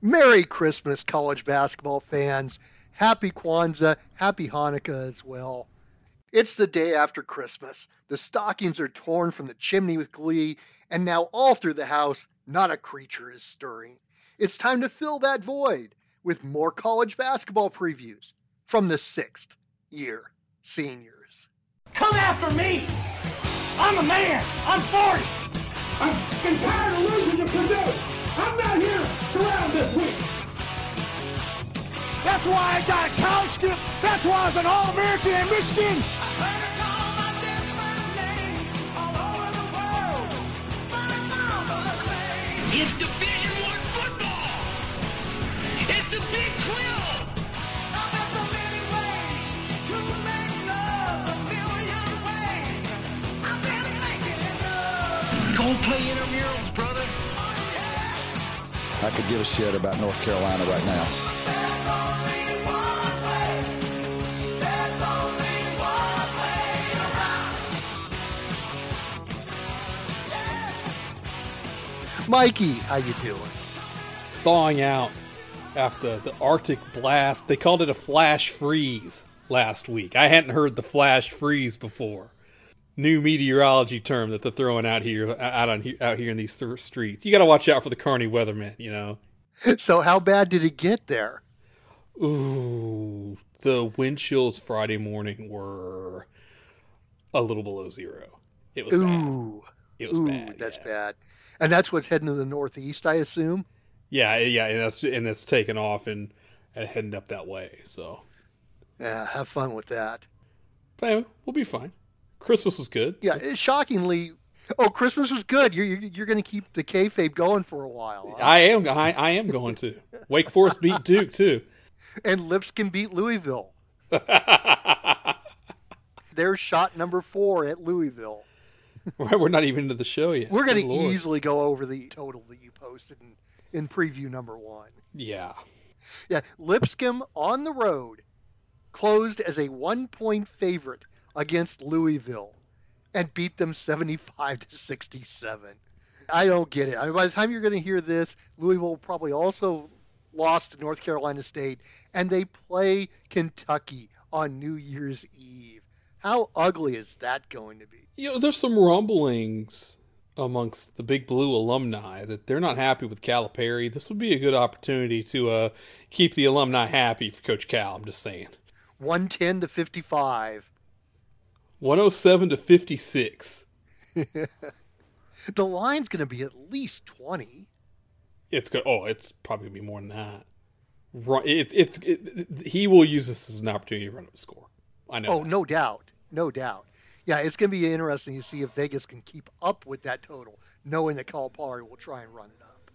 Merry Christmas, college basketball fans. Happy Kwanzaa, happy Hanukkah as well. It's the day after Christmas. The stockings are torn from the chimney with glee, and now all through the house, not a creature is stirring. It's time to fill that void with more college basketball previews from the sixth year seniors. Come after me! I'm a man! I'm 40! I'm tired of losing to Purdue! I'm not here to round this week! That's why I got a college skip! That's why I was an All-American at Michigan! It's Division I could give a shit about North Carolina right now. Mikey, how you doing? thawing out after the Arctic blast. They called it a flash freeze last week. I hadn't heard the flash freeze before. New meteorology term that they're throwing out here uh, out on out here in these th- streets. You got to watch out for the Carney weatherman, you know. So how bad did it get there? Ooh, the wind chills Friday morning were a little below zero. It was bad. It was ooh, bad. that's yeah. bad. And that's what's heading to the northeast, I assume. Yeah, eh, yeah, and that's and that's taking off and and heading up that way. So, Yeah, have fun with that. but anyway, we'll be fine. Christmas was good. Yeah, so- shockingly. Oh, Christmas was good. You're you're, you're going to keep the kayfabe going for a while. huh? I am. I, I am going to. Wake Forest beat Duke too. and Lipscomb beat Louisville. They're shot number four at Louisville. Right, we're not even into the show yet. We're going to easily go over the total that you posted in, in preview number one. Yeah. Yeah, Lipscomb on the road closed as a one point favorite against Louisville and beat them 75 to 67. I don't get it. I mean, by the time you're going to hear this, Louisville probably also lost to North Carolina State, and they play Kentucky on New Year's Eve. How ugly is that going to be? You know, there's some rumblings amongst the Big Blue alumni that they're not happy with Calipari. This would be a good opportunity to uh, keep the alumni happy for Coach Cal. I'm just saying. 110 to 55. 107 to 56. The line's going to be at least 20. It's good. Oh, it's probably gonna be more than that. Run, it's it's it, he will use this as an opportunity to run up a score. I know. Oh, that. no doubt. No doubt. Yeah, it's going to be interesting to see if Vegas can keep up with that total, knowing that Calipari will try and run it up.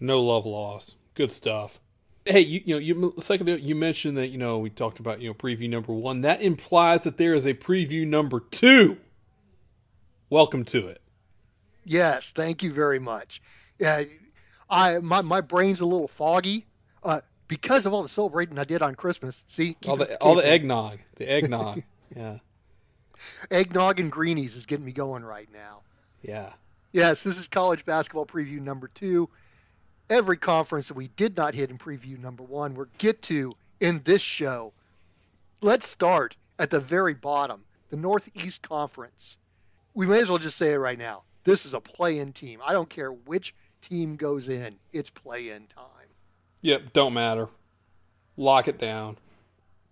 No love loss. Good stuff. Hey, you you know you second you mentioned that you know we talked about you know preview number one. That implies that there is a preview number two. Welcome to it. Yes, thank you very much. Yeah, I my, my brain's a little foggy uh, because of all the celebrating I did on Christmas. See, All the all the eggnog, the eggnog. yeah, eggnog and greenies is getting me going right now. yeah. Yes, this is college basketball preview number two. Every conference that we did not hit in preview number one, we'll get to in this show. Let's start at the very bottom, the Northeast Conference. We may as well just say it right now. This is a play-in team. I don't care which team goes in; it's play-in time. Yep. Don't matter. Lock it down.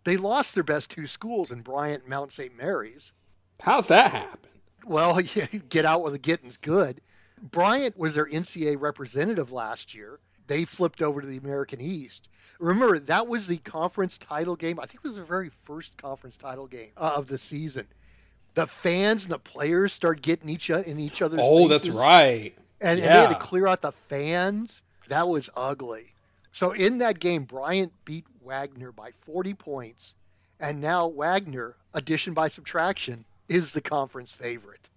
They lost their best two schools in Bryant and Mount St. Mary's. How's that happen? Well, yeah, get out with the getting's good. Bryant was their NCAA representative last year. They flipped over to the American East. Remember, that was the conference title game. I think it was the very first conference title game uh, of the season. The fans and the players start getting each o- in each other's Oh, that's right. And, and they had to clear out the fans. That was ugly. So in that game, Bryant beat Wagner by 40 points, and now Wagner, addition by subtraction, is the conference favorite.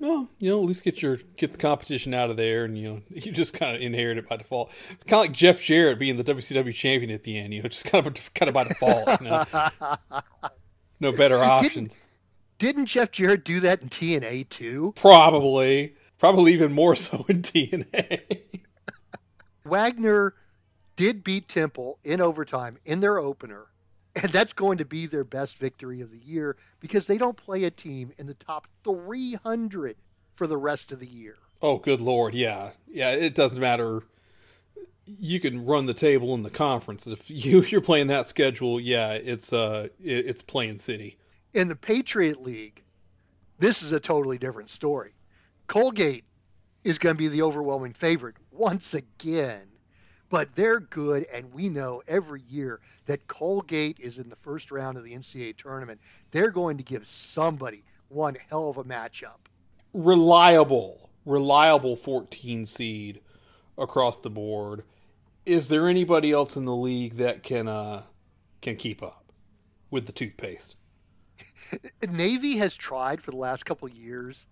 Well, you know, at least get your get the competition out of there, and you know, you just kind of inherit it by default. It's kind of like Jeff Jarrett being the WCW champion at the end. You know, just kind of kind of by default. You know? no better options. Didn't Jeff Jarrett do that in TNA too? Probably, probably even more so in TNA. Wagner did beat Temple in overtime in their opener, and that's going to be their best victory of the year because they don't play a team in the top 300 for the rest of the year. Oh, good lord, yeah, yeah. It doesn't matter. You can run the table in the conference if you if you're playing that schedule. Yeah, it's uh, it, it's playing city. In the Patriot League, this is a totally different story. Colgate is going to be the overwhelming favorite once again, but they're good, and we know every year that Colgate is in the first round of the NCAA tournament. They're going to give somebody one hell of a matchup. Reliable, reliable 14 seed across the board. Is there anybody else in the league that can uh, can keep up with the toothpaste? Navy has tried for the last couple of years.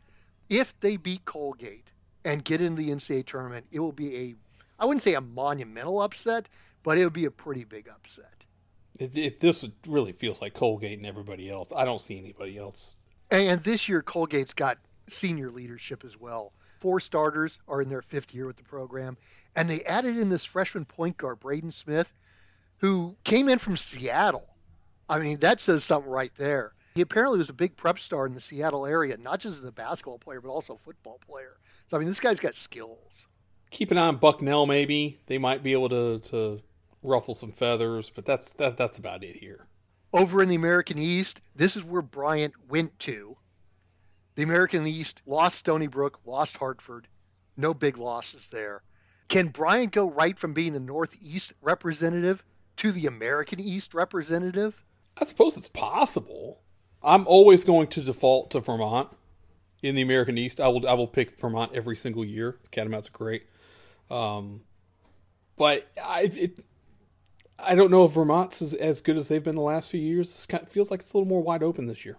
If they beat Colgate and get into the NCAA tournament, it will be a, I wouldn't say a monumental upset, but it would be a pretty big upset. It, it, this really feels like Colgate and everybody else. I don't see anybody else. And, and this year, Colgate's got senior leadership as well. Four starters are in their fifth year with the program, and they added in this freshman point guard, Braden Smith, who came in from Seattle. I mean, that says something right there. He apparently was a big prep star in the Seattle area, not just as a basketball player, but also a football player. So, I mean, this guy's got skills. Keep an eye on Bucknell, maybe. They might be able to, to ruffle some feathers, but that's that, that's about it here. Over in the American East, this is where Bryant went to. The American East lost Stony Brook, lost Hartford. No big losses there. Can Bryant go right from being the Northeast representative to the American East representative? I suppose it's possible. I'm always going to default to Vermont in the American East. I will I will pick Vermont every single year. The Catamounts are great, um, but I it, I don't know if Vermont's as, as good as they've been the last few years. It feels like it's a little more wide open this year.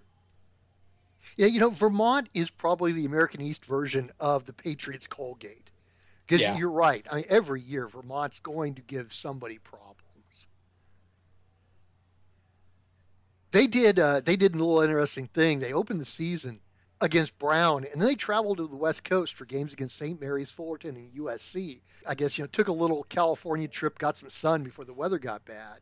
Yeah, you know, Vermont is probably the American East version of the Patriots Colgate. Because yeah. you're right. I mean, every year Vermont's going to give somebody problems. They did. Uh, they did a little interesting thing. They opened the season against Brown, and then they traveled to the West Coast for games against St. Mary's, Fullerton, and USC. I guess you know took a little California trip, got some sun before the weather got bad.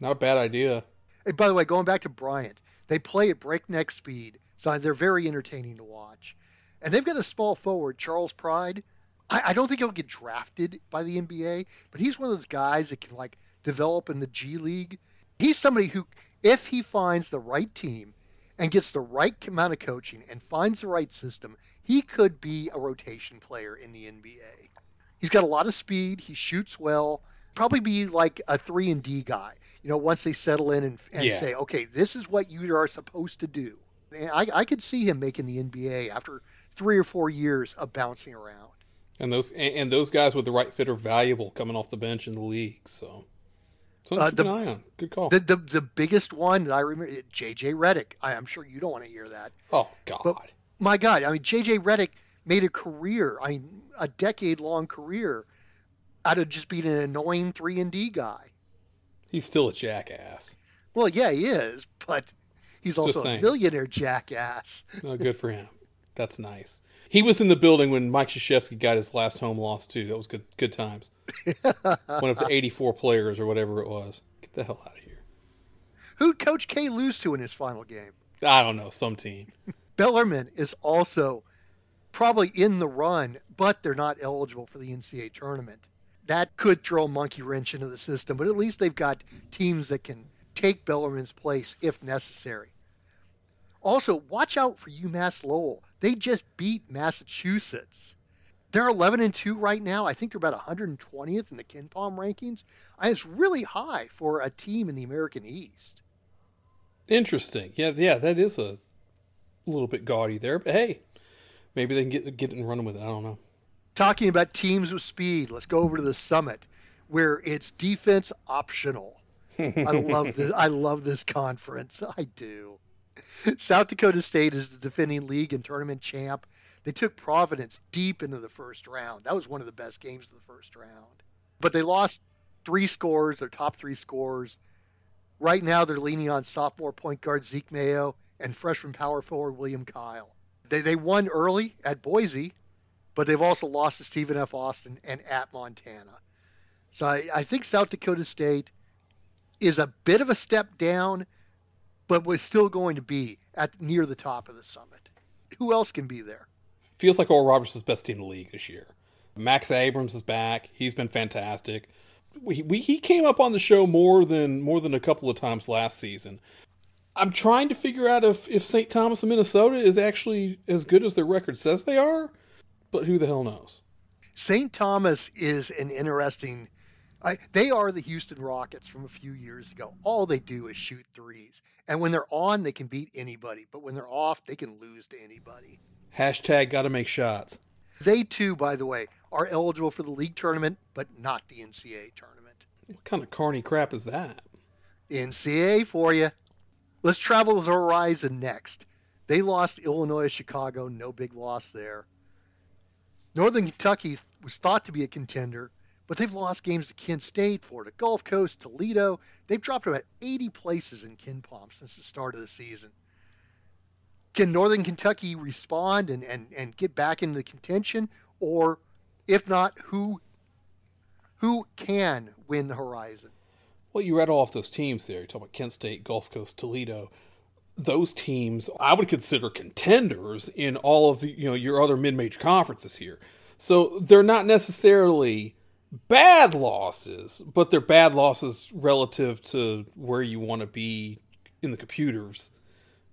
Not a bad idea. Hey, by the way, going back to Bryant, they play at breakneck speed, so they're very entertaining to watch. And they've got a small forward, Charles Pride. I, I don't think he'll get drafted by the NBA, but he's one of those guys that can like develop in the G League. He's somebody who, if he finds the right team and gets the right amount of coaching and finds the right system, he could be a rotation player in the NBA. He's got a lot of speed. He shoots well. Probably be like a three and D guy. You know, once they settle in and, and yeah. say, okay, this is what you are supposed to do. And I, I could see him making the NBA after three or four years of bouncing around. And those and those guys with the right fit are valuable coming off the bench in the league. So Something uh, keep an eye on. Good call. The, the, the biggest one that I remember, J.J. Redick. I, am sure you don't want to hear that. Oh, God. But, my God. I mean, J.J. Redick made a career, I mean, a decade long career out of just being an annoying 3 and D guy. He's still a jackass. Well, yeah, he is, but he's also a millionaire jackass. good for him. That's nice. He was in the building when Mike Krzyzewski got his last home loss too. That was good good times. One of the 84 players or whatever it was. Get the hell out of here. Who'd Coach K lose to in his final game? I don't know. Some team. Bellarmine is also probably in the run, but they're not eligible for the NCAA tournament. That could throw a monkey wrench into the system, but at least they've got teams that can take Bellarmine's place if necessary. Also, watch out for UMass Lowell. They just beat Massachusetts. They're 11 and 2 right now. I think they're about 120th in the KenPom rankings. And it's really high for a team in the American East. Interesting. Yeah, yeah, that is a little bit gaudy there, but hey, maybe they can get get it and run with it. I don't know. Talking about teams with speed, let's go over to the summit where it's defense optional. I love this. I love this conference. I do. South Dakota State is the defending league and tournament champ. They took Providence deep into the first round. That was one of the best games of the first round. But they lost three scores, their top three scores. Right now, they're leaning on sophomore point guard Zeke Mayo and freshman power forward William Kyle. They, they won early at Boise, but they've also lost to Stephen F. Austin and at Montana. So I, I think South Dakota State is a bit of a step down, but was still going to be at near the top of the summit. Who else can be there? Feels like Oral Roberts is best team in the league this year. Max Abmas is back. He's been fantastic. We, we, he came up on the show more than more than a couple of times last season. I'm trying to figure out if, if St. Thomas of Minnesota is actually as good as their record says they are, but who the hell knows? St. Thomas is an interesting. I, they are the Houston Rockets from a few years ago. All they do is shoot threes, and when they're on, they can beat anybody. But when they're off, they can lose to anybody. Hashtag got to make shots. They too, by the way, are eligible for the league tournament, but not the NCAA tournament. What kind of carny crap is that? NCAA for you. Let's travel the horizon next. They lost Illinois, Chicago, no big loss there. Northern Kentucky was thought to be a contender, but they've lost games to Kent State, Florida Gulf Coast, Toledo. They've dropped about 80 places in KenPom since the start of the season. Can Northern Kentucky respond and, and, and get back into the contention? Or if not, who who can win the horizon? Well, you read off those teams there. You talk about Kent State, Gulf Coast, Toledo. Those teams I would consider contenders in all of the you know your other mid-major conferences here. So they're not necessarily bad losses, but they're bad losses relative to where you want to be in the computers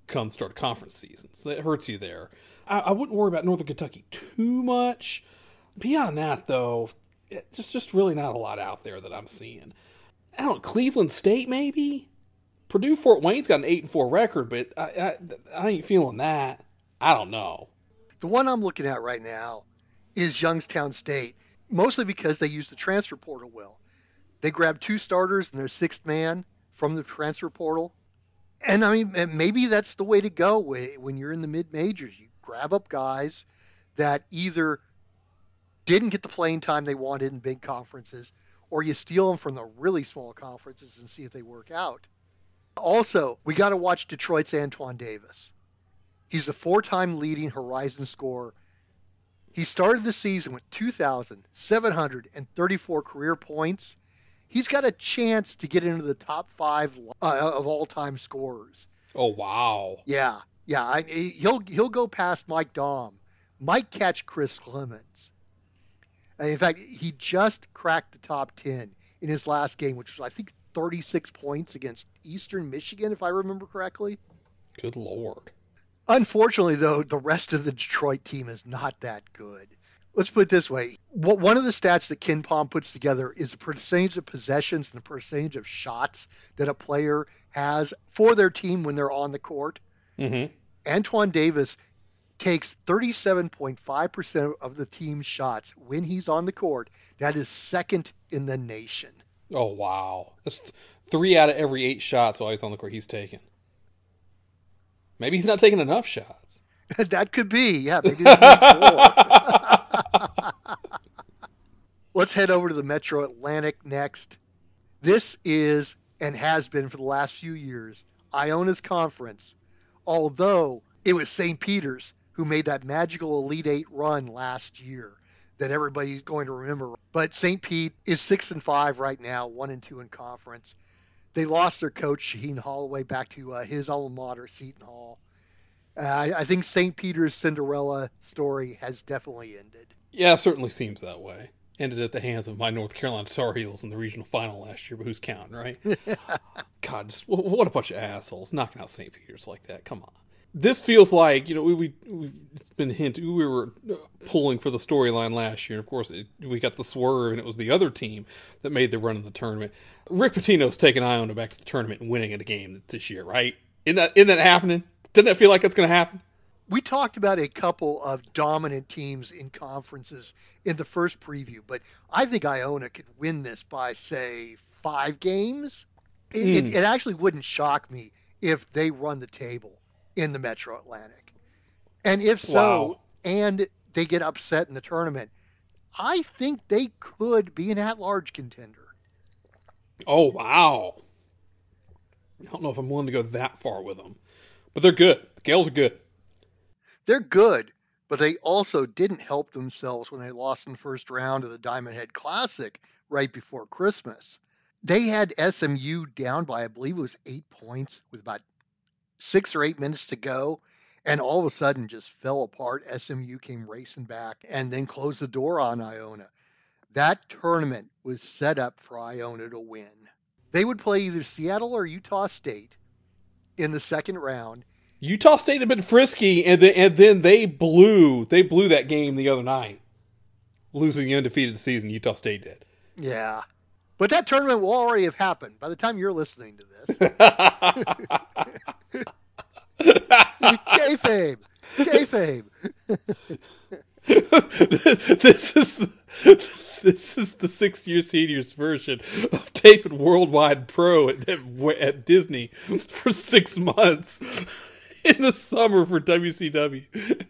come start conference season. So it hurts you there. I, I wouldn't worry about Northern Kentucky too much. Beyond that, though, it's just really not a lot out there that I'm seeing. I don't know, Cleveland State maybe. Purdue Fort Wayne's got an eight and four record, but I, I, I ain't feeling that. I don't know. The one I'm looking at right now is Youngstown State, mostly because they use the transfer portal well. They grab two starters and their sixth man from the transfer portal. And I mean, maybe that's the way to go when you're in the mid majors. You grab up guys that either didn't get the playing time they wanted in big conferences, or you steal them from the really small conferences and see if they work out. Also, we got to watch Detroit's Antoine Davis. He's the four time leading Horizon scorer. He started the season with 2,734 career points. He's got a chance to get into the top five uh, of all time scorers. Oh, wow. Yeah. Yeah. I, he'll, he'll go past Mike Daum, might catch Chris Clemons. In fact, he just cracked the top 10 in his last game, which was, I think, 36 points against Eastern Michigan, if I remember correctly. Good Lord. Unfortunately, though, the rest of the Detroit team is not that good. Let's put it this way. One of the stats that KenPom puts together is the percentage of possessions and the percentage of shots that a player has for their team when they're on the court. Mm-hmm. Antoine Davis takes 37.5% of the team's shots when he's on the court. That is second in the nation. Oh, wow. That's th- three out of every eight shots while he's on the court he's taking. Maybe he's not taking enough shots. that could be. Yeah, maybe Let's head over to the Metro Atlantic next. This is and has been for the last few years Iona's conference, although it was St. Peter's who made that magical Elite Eight run last year that everybody's going to remember. But St. Pete is six and five right now, one and two in conference. They lost their coach Shaheen Holloway back to uh, his alma mater, Seton Hall. Uh, I, I think St. Peter's Cinderella story has definitely ended. Yeah, it certainly seems that way. Ended at the hands of my North Carolina Tar Heels in the regional final last year, but who's counting, right? God, just, what a bunch of assholes knocking out St. Peter's like that. Come on this feels like you know we, we, we it's been hinted we were pulling for the storyline last year and of course it, we got the swerve and it was the other team that made the run in the tournament. Rick pitino's taking iona back to the tournament and winning in a game this year right? Isn't that isn't that happening? Doesn't it feel like it's going to happen? We talked about a couple of dominant teams in conferences in the first preview but i think iona could win this by say five games. Mm. it, it actually wouldn't shock me if they run the table in the Metro Atlantic? And if so, wow. and they get upset in the tournament, I think they could be an at-large contender. Oh wow! I don't know if I'm willing to go that far with them, but they're good. The Gales are good. They're good, but they also didn't help themselves when they lost in the first round of the Diamond Head Classic right before Christmas. They had SMU down by, I believe it was eight points with about six or eight minutes to go. And all of a sudden just fell apart. SMU came racing back and then closed the door on Iona. That tournament was set up for Iona to win. They would play either Seattle or Utah State in the second round. Utah State had been frisky, and then and then they blew they blew that game the other night, losing the undefeated season. Utah State did. Yeah. But that tournament will already have happened by the time you're listening to this. Kayfabe. Kayfabe. this is the, this is the six year seniors version of taping Worldwide Pro at, at, at Disney for six months in the summer for WCW.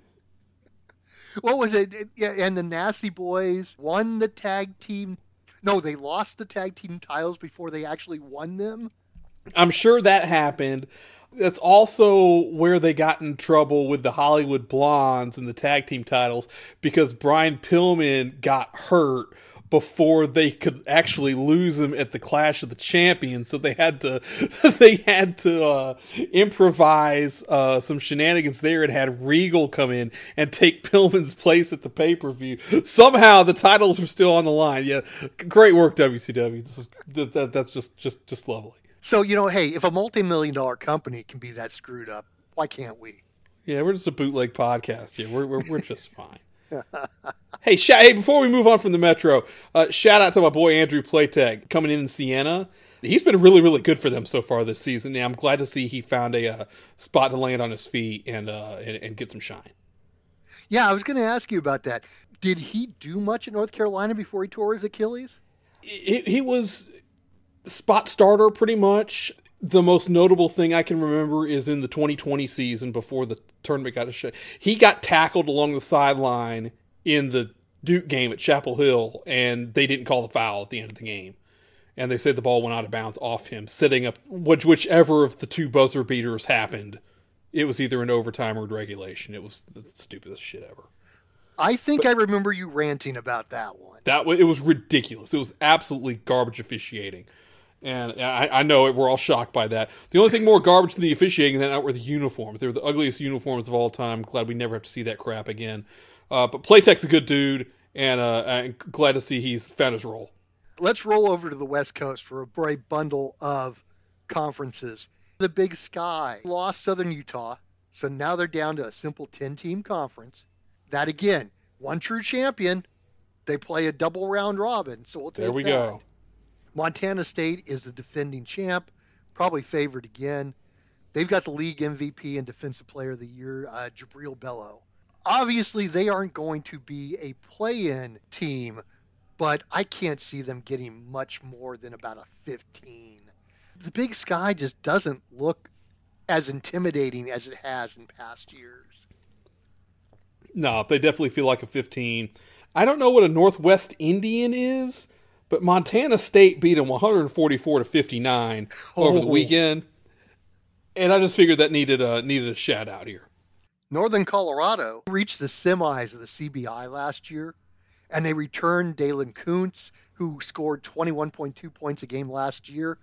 What was it? Yeah, and the Nasty Boys won the tag team. No, they lost the tag team titles before they actually won them. I'm sure that happened. That's also where they got in trouble with the Hollywood Blondes and the tag team titles because Brian Pillman got hurt before they could actually lose him at the Clash of the Champions. So they had to they had to uh, improvise uh, some shenanigans there and had Regal come in and take Pillman's place at the pay per view. Somehow the titles were still on the line. Yeah, great work WCW. Is that, that's just just just lovely. So, you know, hey, if a multi million dollar company can be that screwed up, why can't we? Yeah, we're just a bootleg podcast here. We're, we're, we're just fine. hey, sh- hey, before we move on from the Metro, uh, shout out to my boy Andrew Platek coming in in Siena. He's been really, really good for them so far this season. Yeah, I'm glad to see he found a uh, spot to land on his feet and, uh, and, and get some shine. Yeah, I was going to ask you about that. Did he do much at North Carolina before he tore his Achilles? He, he was spot starter pretty much. The most notable thing I can remember is in the 2020 season before the tournament got a shot. He got tackled along the sideline in the Duke game at Chapel Hill, and they didn't call the foul at the end of the game. And they said the ball went out of bounds off him, setting up which whichever of the two buzzer beaters happened. It was either an overtime or regulation. It was the stupidest shit ever. I think but, I remember you ranting about that one. That it was ridiculous. It was absolutely garbage officiating. And I, I know it, we're all shocked by that. The only thing more garbage than the officiating than that were the uniforms. They were the ugliest uniforms of all time. Glad we never have to see that crap again. Uh, but Platek's a good dude, and uh, I'm glad to see he's found his role. Let's roll over to the West Coast for a bright bundle of conferences. The Big Sky lost Southern Utah, so now they're down to a simple 10 team conference. That again, one true champion. They play a double round robin, so we'll take There we that. go. Montana State is the defending champ, probably favored again. They've got the league MVP and Defensive Player of the Year, uh, Jubrile Belo. Obviously, they aren't going to be a play in team, but I can't see them getting much more than about a 15. The Big Sky just doesn't look as intimidating as it has in past years. No, they definitely feel like a 15. I don't know what a Northwest Indian is, but Montana State beat them 144 to 59 oh. over the oh. weekend, and I just figured that needed a needed a shout out here. Northern Colorado reached the semis of the CBI last year, and they returned Dalton Knecht, who scored 21.2 points a game last year.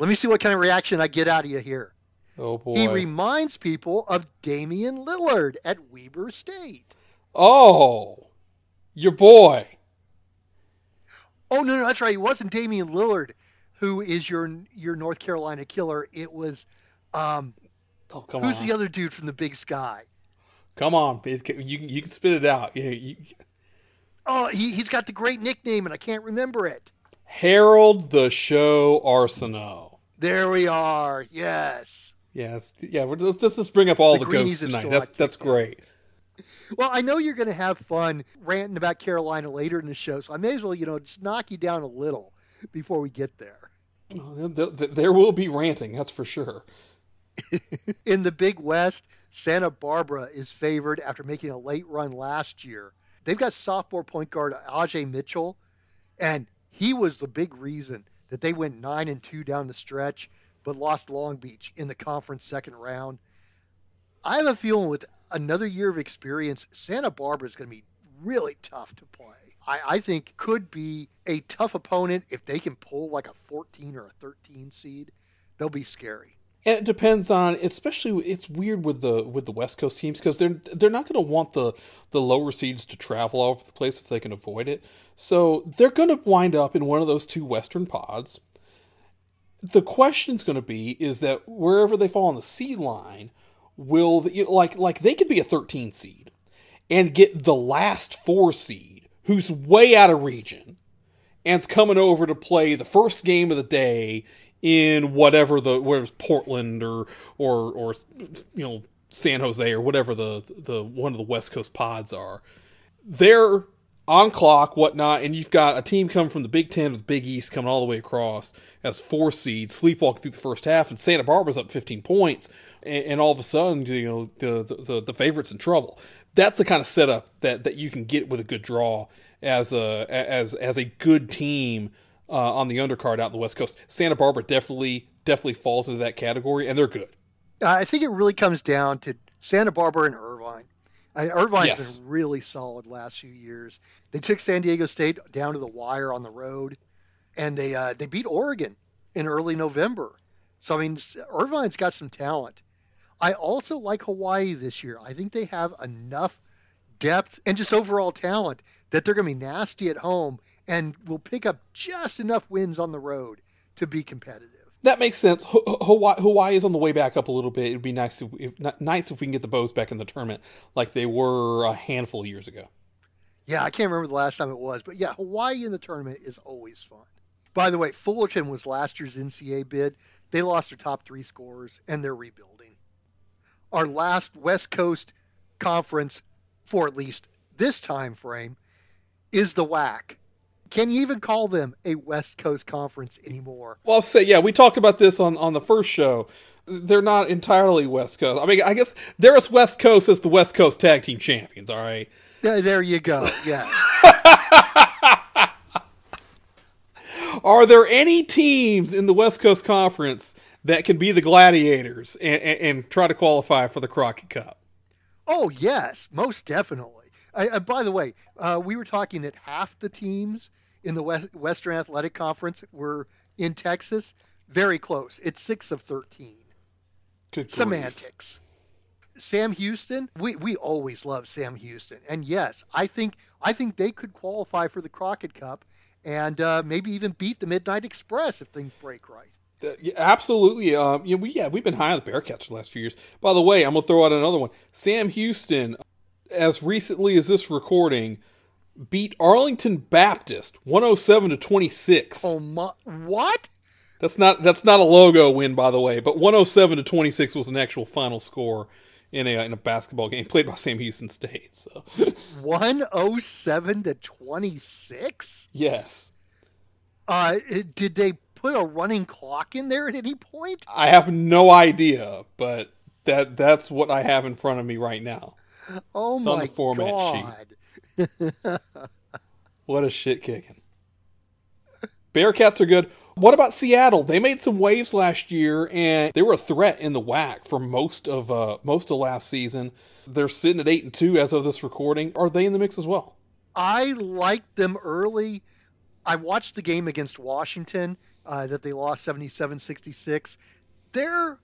Let me see what kind of reaction I get out of you here. Oh boy! He reminds people of Damian Lillard at Weber State. Oh, your boy. Oh no, no, that's right. It wasn't Damian Lillard who is your your North Carolina killer. It was um oh, come who's on. the other dude from the Big Sky? Come on, you can you can spit it out. You, you... Oh, he he's got the great nickname and I can't remember it. Harold the Show Arceneaux. There we are. Yes. Yes. Yeah. Let's just let's bring up all the, the ghosts tonight. That's that's great. Well, I know you're going to have fun ranting about Carolina later in the show, so I may as well, you know, just knock you down a little before we get there. There will be ranting, that's for sure. in the Big West, Santa Barbara is favored after making a late run last year. They've got sophomore point guard Ajay Mitchell, and he was the big reason that they went nine and two down the stretch, but lost Long Beach in the conference second round. I have a feeling with another year of experience, Santa Barbara is going to be really tough to play. I, I think could be a tough opponent if they can pull like a 14 or a 13 seed. They'll be scary. It depends on, especially it's weird with the with the West Coast teams because they're they're not going to want the the lower seeds to travel all over the place if they can avoid it. So they're going to wind up in one of those two Western pods. The question's going to be is that wherever they fall on the seed line, will the, like like they could be a 13 seed and get the last four seed who's way out of region and's coming over to play the first game of the day in whatever the whether it's Portland or or or you know San Jose or whatever the the one of the West Coast pods are. They're on clock, whatnot, and you've got a team coming from the Big Ten the Big East coming all the way across as four seeds, sleepwalking through the first half, and Santa Barbara's up 15 points, and, and all of a sudden, you know, the, the the favorite's in trouble. That's the kind of setup that that you can get with a good draw as a as as a good team uh, on the undercard out in the West Coast. Santa Barbara definitely definitely falls into that category, and they're good. I think it really comes down to Santa Barbara and Irvine. I, Irvine's Yes. been really solid last few years. They took San Diego State down to the wire on the road, and they uh, they beat Oregon in early November. So I mean, Irvine's got some talent. I also like Hawaii this year. I think they have enough depth and just overall talent that they're going to be nasty at home and will pick up just enough wins on the road to be competitive. That makes sense. Hawaii, Hawaii is on the way back up a little bit. It'd be nice if, if nice if we can get the Bows back in the tournament like they were a handful of years ago. Yeah, I can't remember the last time it was, but yeah, Hawaii in the tournament is always fun. By the way, Fullerton was last year's NCAA bid. They lost their top three scorers, and they're rebuilding. Our last West Coast conference, for at least this time frame, is the WAC. Can you even call them a West Coast conference anymore? Well, I'll say, yeah, we talked about this on, on the first show. They're not entirely West Coast. I mean, I guess they're as West Coast as the West Coast Tag Team Champions, all right? There there you go. Yeah. Are there any teams in the West Coast Conference that can be the Gladiators and, and, and try to qualify for the Crockett Cup? Oh yes, most definitely. I, uh, by the way, uh, we were talking that half the teams in the West, Western Athletic Conference were in Texas. Very close. It's six of thirteen. Good grief. Semantics. Sam Houston, we, we always love Sam Houston, and yes, I think I think they could qualify for the Crockett Cup and uh, maybe even beat the Midnight Express if things break right. Yeah, absolutely. Um, yeah, we yeah we've been high on the Bearcats the last few years. By the way, I'm gonna throw out another one. Sam Houston, as recently as this recording, beat Arlington Baptist 107 to 26. Oh my! What? That's not that's not a logo win, by the way, but 107 to 26 was an actual final score in a in a basketball game played by Sam Houston State. So 107 to 26? yes, Uh, did they put a running clock in there at any point? I have no idea, but that that's what I have in front of me right now. Oh It's on my the format sheet. god! What a shit kicking. Bearcats are good. What about Seattle? They made some waves last year, and they were a threat in the WAC for most of uh, most of last season. They're sitting at eight and two as of this recording. Are they in the mix as well? I liked them early. I watched the game against Washington uh, that they lost 77-66. They're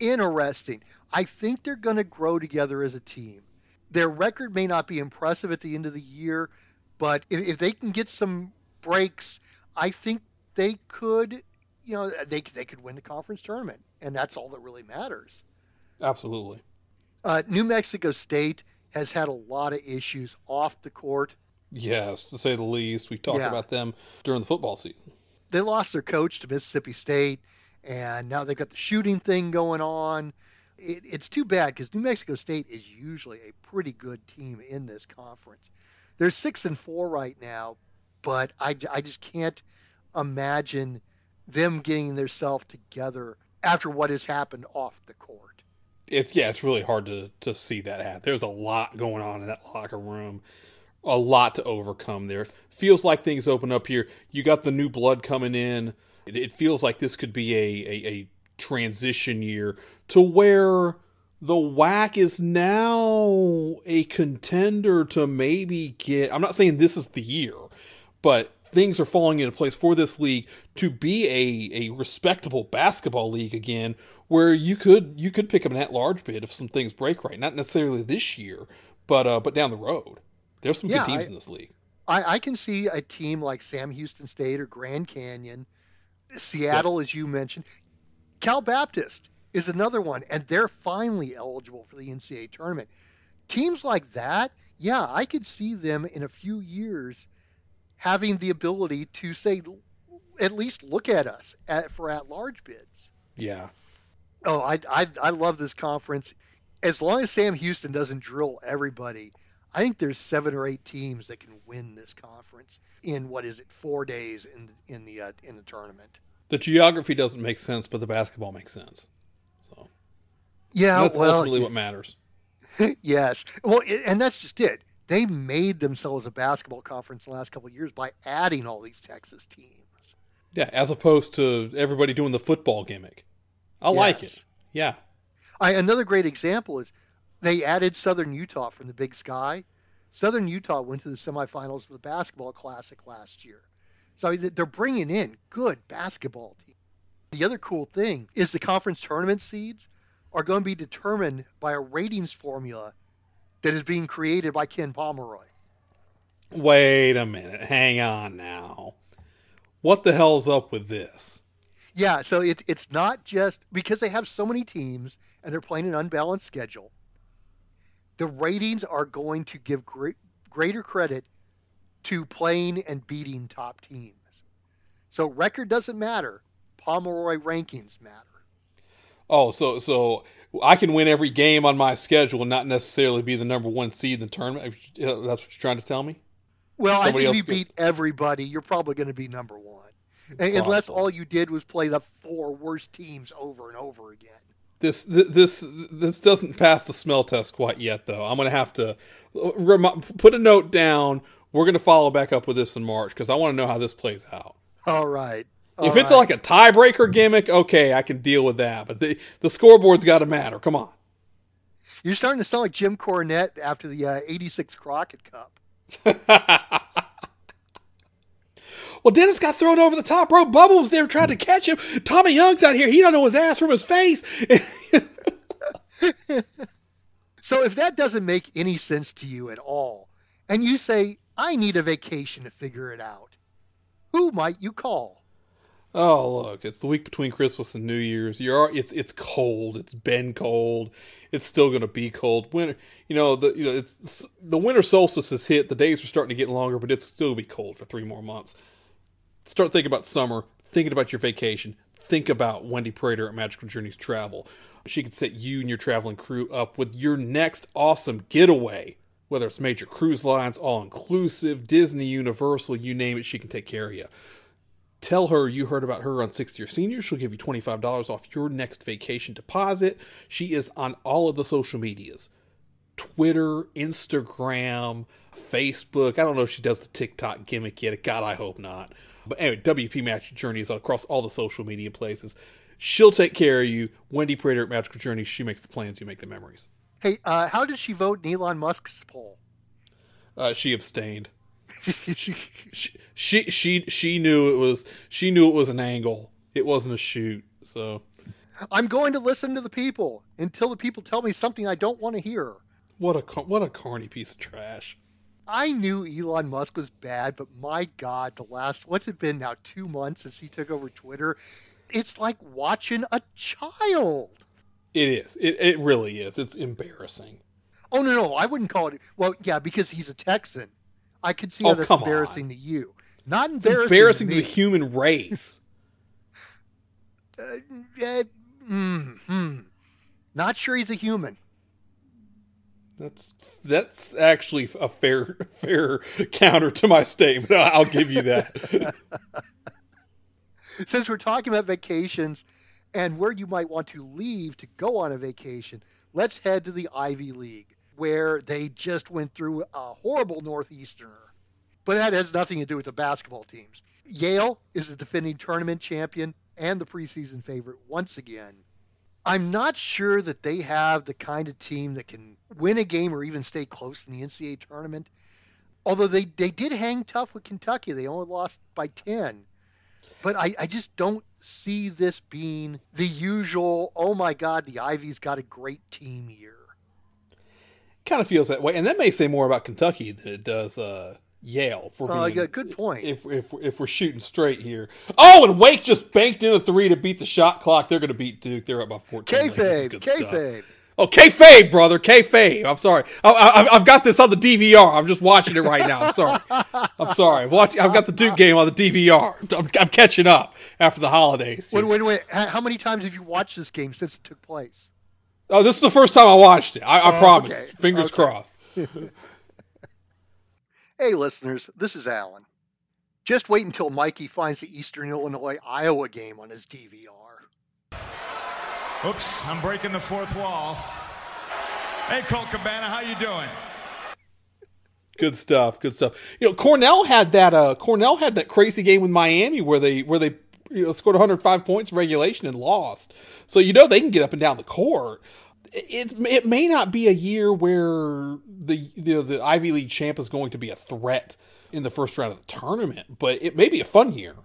interesting. I think they're going to grow together as a team. Their record may not be impressive at the end of the year, but if, if they can get some breaks, I think they could, you know, they they could win the conference tournament, and that's all that really matters. Absolutely. Uh, New Mexico State has had a lot of issues off the court. Yes, to say the least. We talked Yeah. about them during the football season. They lost their coach to Mississippi State, and now they've got the shooting thing going on. It, it's too bad because New Mexico State is usually a pretty good team in this conference. They're six and four right now, but I, I just can't imagine them getting themselves together after what has happened off the court. It's yeah, it's really hard to to see that happen. There's a lot going on in that locker room. A lot to overcome there. Feels like things open up here. You got the new blood coming in. It, feels like this could be a, a, a transition year to where the WAC is now a contender to maybe get. I'm not saying this is the year, but things are falling into place for this league to be a, a respectable basketball league again, where you could you could pick up an at large bid if some things break right. Not necessarily this year, but uh, but down the road. There's some Yeah, good teams I- in this league. I, I can see a team like Sam Houston State or Grand Canyon, Seattle, as you mentioned. Cal Baptist is another one, and they're finally eligible for the NCAA tournament. Teams like that, yeah, I could see them in a few years having the ability to say, at least look at us at, for at large bids. Yeah. Oh, I, I I love this conference. As long as Sam Houston doesn't drill everybody, I think there's seven or eight teams that can win this conference in what is it four days in in the uh, in the tournament. The geography doesn't make sense, but the basketball makes sense. So Yeah, that's well, ultimately what matters. yes. Well, it, and that's just it. They made themselves a basketball conference the last couple of years by adding all these Texas teams. Yeah, as opposed to everybody doing the football gimmick. I like it. Yeah. I, another great example is they added Southern Utah from the Big Sky. Southern Utah went to the semifinals of the basketball classic last year. So they're bringing in good basketball teams. The other cool thing is the conference tournament seeds are going to be determined by a ratings formula that is being created by Ken Pomeroy. Wait a minute. Hang on now. What the hell's up with this? Yeah, so it, it's not just because they have so many teams and they're playing an unbalanced schedule. The ratings are going to give great, greater credit to playing and beating top teams. So record doesn't matter. Pomeroy rankings matter. Oh, so so I can win every game on my schedule and not necessarily be the number one seed in the tournament. Uh, That's what you're trying to tell me. Well, Somebody I think if you beat everybody, you're probably going to be number one. Un- Unless all you did was play the four worst teams over and over again. This this this doesn't pass the smell test quite yet, though. I'm gonna have to remi- put a note down. We're gonna follow back up with this in March because I want to know how this plays out. All right. if it's right. like a tiebreaker gimmick, okay, I can deal with that. But the the scoreboard's got to matter. Come on. You're starting to sound like Jim Cornette after the uh, 86 Crockett Cup. Well, Dennis got thrown over the top rope. Bubba was there trying to catch him. Tommy Young's out here. He don't know his ass from his face. So if that doesn't make any sense to you at all, and you say, I need a vacation to figure it out, who might you call? Oh, look, it's the week between Christmas and New Year's. You're it's it's cold. It's been cold. It's still going to be cold. Winter, you know, the you know, it's the winter solstice has hit. The days are starting to get longer, but it's still be cold for three more months. Start thinking about summer. Thinking about your vacation. Think about Wendy Prater at Magical Journeys Travel. She can set you and your traveling crew up with your next awesome getaway. Whether it's major cruise lines, all inclusive, Disney, Universal, you name it, she can take care of you. Tell her you heard about her on Sixth Year Senior. She'll give you $25 off your next vacation deposit. She is on all of the social medias Twitter, Instagram, Facebook. I don't know if she does the TikTok gimmick yet. God, I hope not. But anyway, WP Magic Journey is across all the social media places. She'll take care of you. Wendy Prater at Magical Journey. She makes the plans, you make the memories. Hey, uh, how did she vote in Elon Musk's poll? Uh, she abstained. She, she she she knew it was she knew it was an angle. It wasn't a shoot. So I'm going to listen to the people until the people tell me something I don't want to hear. what a what a carny piece of trash. I knew Elon Musk was bad, but my God, the last, what's it been now, two months since he took over Twitter? It's like watching a child. It is. It it really is. It's embarrassing. Oh, no, no, I wouldn't call it, well, yeah, because he's a Texan. I could see how Oh, that's embarrassing on. to you. Not It's embarrassing, embarrassing to to the human race. Uh, uh, mm, hmm. Not sure he's a human. That's that's actually a fair fair counter to my statement. I'll give you that. Since we're talking about vacations and where you might want to leave to go on a vacation, let's head to the Ivy League, where they just went through a horrible Northeasterner. But that has nothing to do with the basketball teams. Yale is the defending tournament champion and the preseason favorite once again. I'm not sure that they have the kind of team that can win a game or even stay close in the NCAA tournament. Although they, they did hang tough with Kentucky, they only lost by 10. But I, I just don't see this being the usual, oh my God, the Ivy's got a great team year. Kind of feels that way. And that may say more about Kentucky than it does uh, Yale. For Uh, being, yeah, good point. If, if, if we're shooting straight here. Oh, and Wake just banked in a three to beat the shot clock. They're going to beat Duke. They're up by 14. This is Kayfabe, kayfabe. Oh, kayfabe, brother, kayfabe. I'm sorry. I, I, I've got this on the DVR. I'm just watching it right now. I'm sorry. I'm sorry. Watch. I've got the Duke game on the DVR. I'm, I'm catching up after the holidays. Wait, wait, wait. How many times have you watched this game since it took place? Oh, this is the first time I watched it. I, I Oh, promise. okay. Fingers Okay. crossed. Hey, listeners, this is Alan. Just wait until Mikey finds the Eastern Illinois Iowa game on his DVR. Oops, I'm breaking the fourth wall. Hey, Colt Cabana, how you doing? Good stuff. Good stuff. You know, Cornell had that. Uh, Cornell had that crazy game with Miami where they where they you know, scored 105 points in regulation and lost. So you know they can get up and down the court. It it may not be a year where the the, the Ivy League champ is going to be a threat in the first round of the tournament, but it may be a fun year.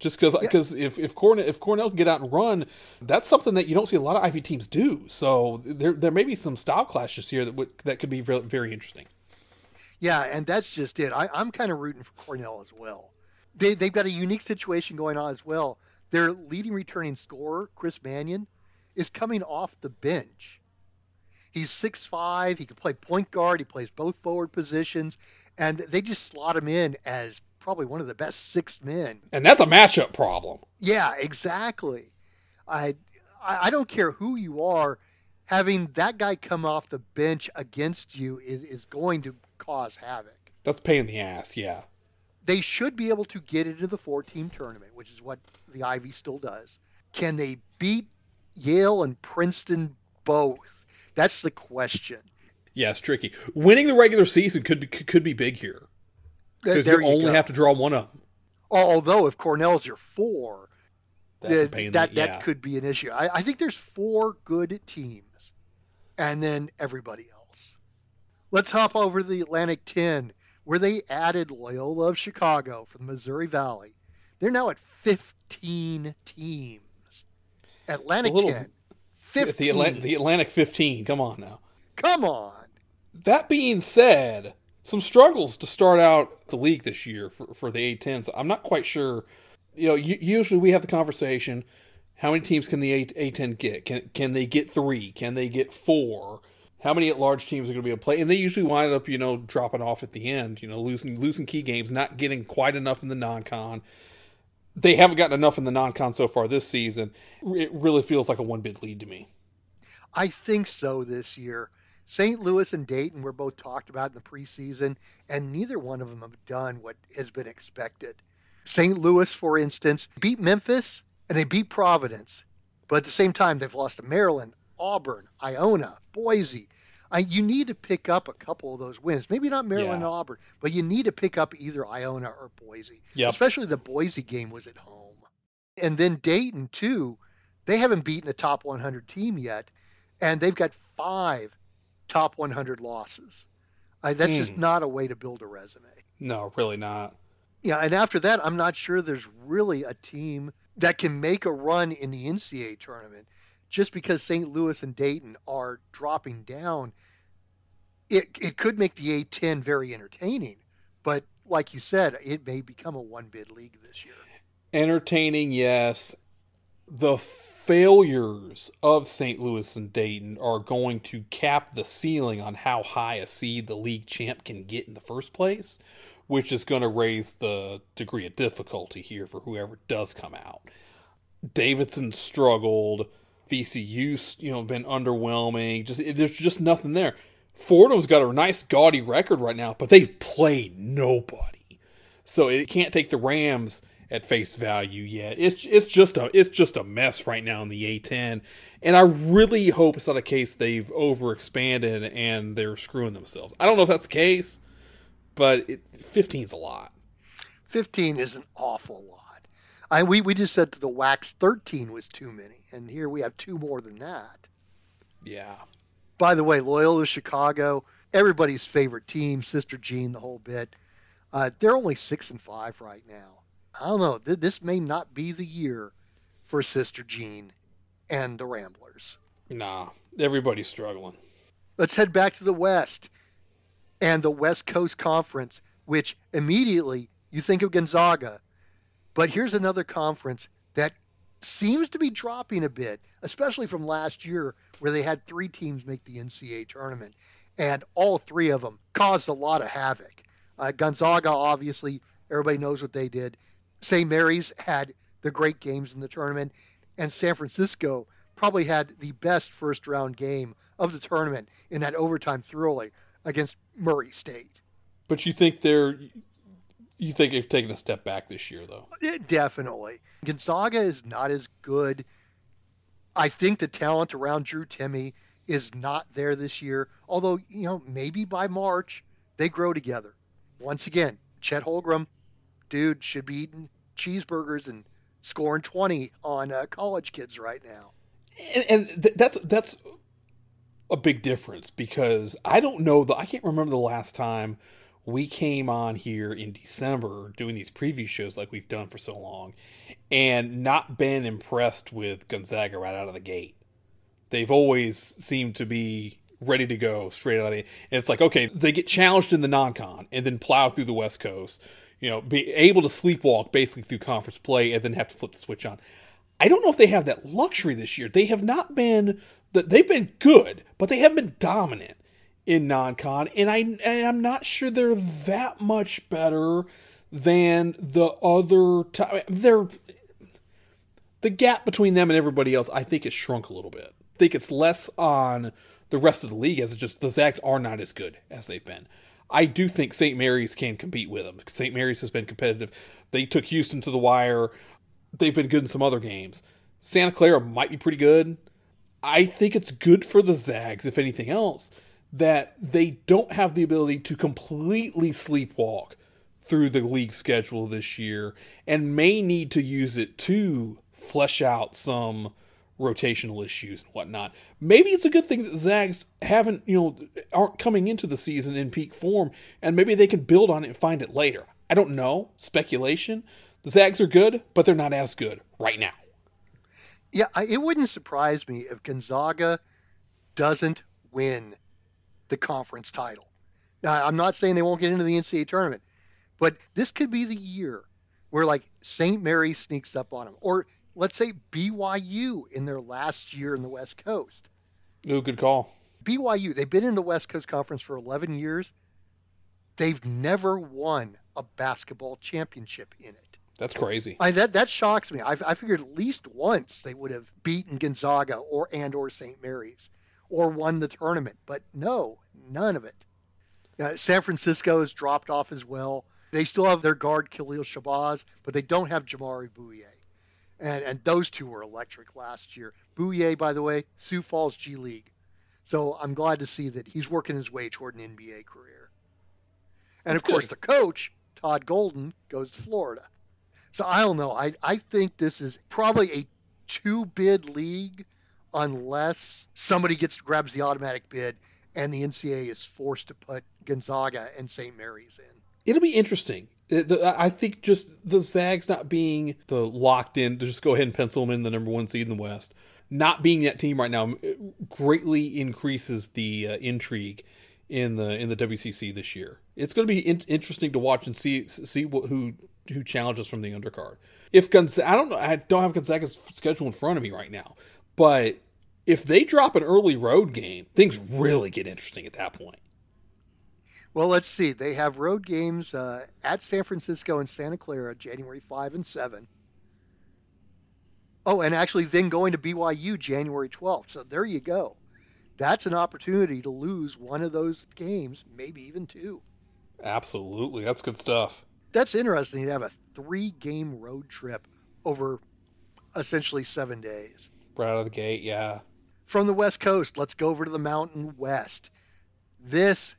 Just because because if if Cornell if Cornell can get out and run, that's something that you don't see a lot of Ivy teams do. So there there may be some style clashes here that would, that could be very, very interesting. Yeah, and that's just it. I, I'm kind of rooting for Cornell as well. They, they've got a unique situation going on as well. Their leading returning scorer, Chris Manon, is coming off the bench. He's 6'5. He can play point guard. He plays both forward positions. And they just slot him in as probably one of the best six men. And that's a matchup problem. Yeah, exactly. I I don't care who you are, having that guy come off the bench against you is, is going to cause havoc. That's pain in the ass, yeah. They should be able to get into the four team tournament, which is what the Ivy still does. Can they beat Yale and Princeton both? That's the question. Yeah, it's tricky. Winning the regular season could be could be big here because you you only go. have to draw one of them. Although if Cornell's your four, That's that that, the, that could be an issue. I, I think there's four good teams, and then everybody else. Let's hop over to the Atlantic 10, where they added Loyola of Chicago from the Missouri Valley. They're now at 15 teams. Atlantic little- 10, 15. the Atlantic, the Atlantic 15. Come on now. Come on. That being said, some struggles to start out the league this year for, for the A10s. I'm not quite sure. You know, usually we have the conversation: how many teams can the A- A10 get? Can can they get three? Can they get four? How many at-large teams are going to be able to play? And they usually wind up, you know, dropping off at the end. You know, losing losing key games, not getting quite enough in the non-con. They haven't gotten enough in the non-con so far this season. It really feels like a one-bid lead to me. I think so this year. St. Louis and Dayton were both talked about in the preseason, and neither one of them have done what has been expected. St. Louis, for instance, beat Memphis and they beat Providence, but at the same time, they've lost to Maryland, Auburn, Iona, Boise. I, you need to pick up a couple of those wins. Maybe not Maryland and Yeah. Auburn, but you need to pick up either Iona or Boise. Yep. Especially the Boise game was at home. And then Dayton, too, they haven't beaten a top 100 team yet, and they've got five top 100 losses. Uh, that's just Hmm. not a way to build a resume. No, really not. Yeah, and after that, I'm not sure there's really a team that can make a run in the NCAA tournament. Just because St. Louis and Dayton are dropping down, it it could make the A10 very entertaining. But like you said, it may become a one bid league this year. entertaining, yes. The failures of St. Louis and Dayton are going to cap the ceiling on how high a seed the league champ can get in the first place, which is going to raise the degree of difficulty here for whoever does come out. Davidson struggled. VCU's, you know, been underwhelming. Just there's just nothing there. Fordham's got a nice gaudy record right now, but they've played nobody. So it can't take the Rams at face value yet. It's it's just a it's just a mess right now in the A10, and I really hope it's not a case they've overexpanded and they're screwing themselves. I don't know if that's the case, but it, 15's a lot. 15 is an awful lot. I we we just said that the WAC's 13 was too many, and here we have two more than that. Yeah. By the way, Loyola Chicago, everybody's favorite team, Sister Jean, the whole bit. Uh, they're only six and five right now. I don't know. Th- this may not be the year for Sister Jean and the Ramblers. Nah, everybody's struggling. Let's head back to the West and the West Coast Conference, which immediately you think of Gonzaga. But here's another conference that seems to be dropping a bit, especially from last year where they had three teams make the NCAA tournament, and all three of them caused a lot of havoc. Uh, Gonzaga, obviously, everybody knows what they did. St. Mary's had the great games in the tournament, and San Francisco probably had the best first round game of the tournament in that overtime thriller against Murray State. But you think they're you think they've taken a step back this year though? Yeah, definitely. Gonzaga is not as good. I think the talent around Drew Timme is not there this year. Although, you know, maybe by March they grow together. Once again, Chet Holmgren, dude, should be eating cheeseburgers and scoring 20 on uh, college kids right now. And, and th- that's that's a big difference because I don't know the I can't remember the last time we came on here in December doing these preview shows like we've done for so long and not been impressed with Gonzaga right out of the gate. They've always seemed to be ready to go straight out of the and it's like okay, they get challenged in the non-con and then plow through the West Coast, you know, be able to sleepwalk basically through conference play and then have to flip the switch on. I don't know if they have that luxury this year. They have not been that they've been good, but they haven't been dominant in non-con, and I and I'm not sure they're that much better than the other. T- they're the gap between them and everybody else. I think has shrunk a little bit. I think it's less on the rest of the league as just the Zags are not as good as they've been. I do think St. Mary's can compete with them. St. Mary's has been competitive. They took Houston to the wire. They've been good in some other games. Santa Clara might be pretty good. I think it's good for the Zags, if anything else, that they don't have the ability to completely sleepwalk through the league schedule this year and may need to use it to flesh out some rotational issues and whatnot. Maybe it's a good thing that the Zags haven't, you know, aren't coming into the season in peak form and maybe they can build on it and find it later. I don't know. Speculation. The Zags are good, but they're not as good right now. Yeah, it wouldn't surprise me if Gonzaga doesn't win the conference title. Now, I'm not saying they won't get into the NCAA tournament, but this could be the year where like St. Mary sneaks up on them, or let's say BYU in their last year in the West Coast. Ooh, good call. BYU, they've been in the West Coast Conference for 11 years. They've never won a basketball championship in it. That's crazy. I, that that shocks me. I, I figured at least once they would have beaten Gonzaga or and or St. Mary's or won the tournament, but no, none of it. Uh, San Francisco has dropped off as well. They still have their guard Khalil Shabazz, but they don't have Jamaree Bouyea. And and those two were electric last year. Bouyea, by the way, Sioux Falls G League. So I'm glad to see that he's working his way toward an NBA career. And That's of course, good. the coach, Todd Golden, goes to Florida. So I don't know. I, I think this is probably a two bid league unless somebody gets grabs the automatic bid and the NCAA is forced to put Gonzaga and St. Mary's in. It'll be interesting. I think just the Zags not being the locked in to just go ahead and pencil them in the number one seed in the West, not being that team right now, greatly increases the uh, intrigue in the in the WCC this year. It's going to be in- interesting to watch and see see what, who who challenges from the undercard. If Gonzaga, I don't know, I don't have Gonzaga's schedule in front of me right now, but if they drop an early road game, things really get interesting at that point. Well, let's see. They have road games uh, at San Francisco and Santa Clara, January 5 and 7. Oh, and actually then going to BYU January 12th. So there you go. That's an opportunity to lose one of those games, maybe even two. Absolutely, that's good stuff. That's interesting to have a three game road trip over essentially seven days. Right out of the gate, yeah. From the West Coast, let's go over to the Mountain West. This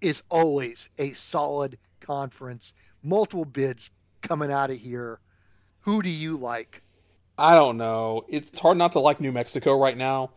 is always a solid conference. Multiple bids coming out of here. Who do you like? I don't know. It's hard not to like New Mexico right now.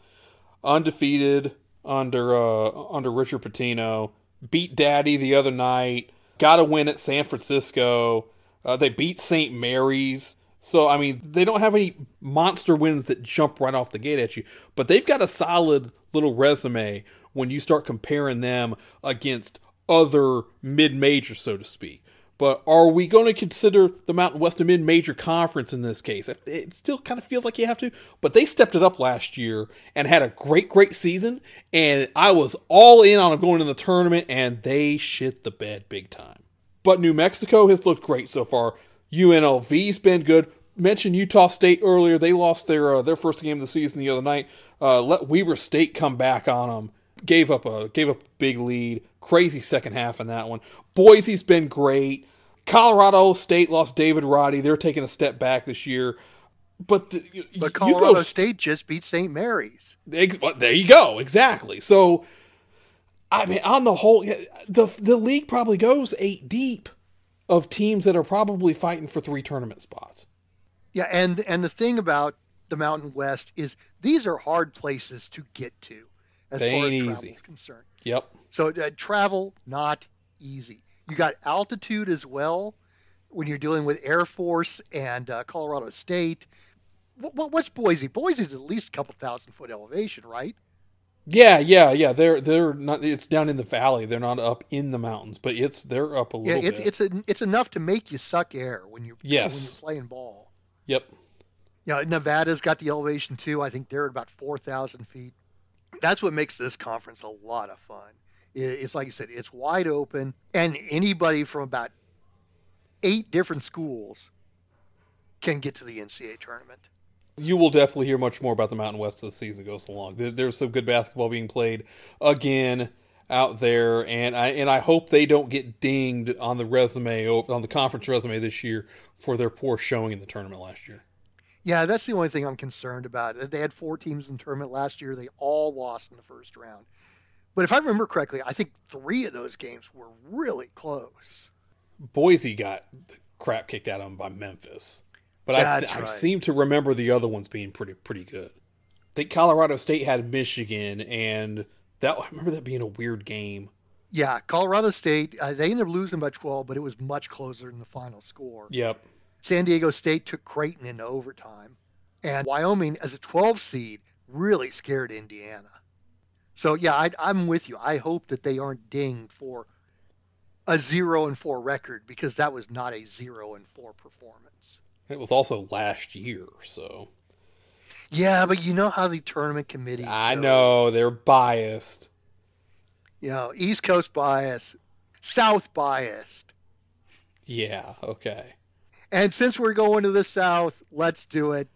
Undefeated under uh, under Richard Pitino. Beat Daddy the other night. Got a win at San Francisco. Uh, they beat St. Mary's. So I mean, they don't have any monster wins that jump right off the gate at you, but they've got a solid little resume when you start comparing them against other mid-majors, so to speak. But are we going to consider the Mountain West a mid-major conference in this case? It still kind of feels like you have to, but they stepped it up last year and had a great, great season. And I was all in on them going to the tournament, and they shit the bed big time. But New Mexico has looked great so far. UNLV's been good. Mentioned Utah State earlier. They lost their uh, their first game of the season the other night. Uh, let Weber State come back on them. Gave up a gave up a big lead. Crazy second half in that one. Boise's been great. Colorado State lost David Roddy. They're taking a step back this year. But the, but Colorado go, State just beat St. Mary's. Ex- there you go. Exactly. So, I mean, on the whole, the the league probably goes eight deep of teams that are probably fighting for three tournament spots. Yeah, and and the thing about the Mountain West is these are hard places to get to as they far as travel easy. is concerned. Yep. So uh, travel not easy. You got altitude as well when you're dealing with Air Force and uh, Colorado State. What, what's Boise? Boise is at least a couple thousand foot elevation, right? Yeah, yeah, yeah. They're they're not. It's down in the valley. They're not up in the mountains, but it's they're up a little yeah, it's, bit. It's a, it's enough to make you suck air when you're yes. when you're playing ball. Yep. Yeah, Nevada's got the elevation too. I think they're at about four thousand feet. That's what makes this conference a lot of fun. It's like you said, it's wide open, and anybody from about eight different schools can get to the NCAA tournament you will definitely hear much more about the Mountain West as the season goes along. There's some good basketball being played again out there, and I and I hope they don't get dinged on the resume on the conference resume this year for their poor showing in the tournament last year. Yeah, that's the only thing I'm concerned about. They had four teams in the tournament last year. They all lost in the first round. But if I remember correctly, I think three of those games were really close. Boise got the crap kicked out of them by Memphis. But I, I seem to remember the other ones being pretty pretty good. I think Colorado State had Michigan, and that I remember that being a weird game. Yeah, Colorado State uh, they ended up losing by 12, but it was much closer than the final score. Yep. San Diego State took Creighton into overtime, and Wyoming as a 12 seed really scared Indiana. So yeah, I, I'm with you. I hope that they aren't dinged for a zero and four record because that was not a zero and four performance. It was also last year, so. Yeah, but you know how the tournament committee. I goes. know they're biased. You know, East Coast bias, South biased. Yeah. Okay. And since we're going to the South, let's do it.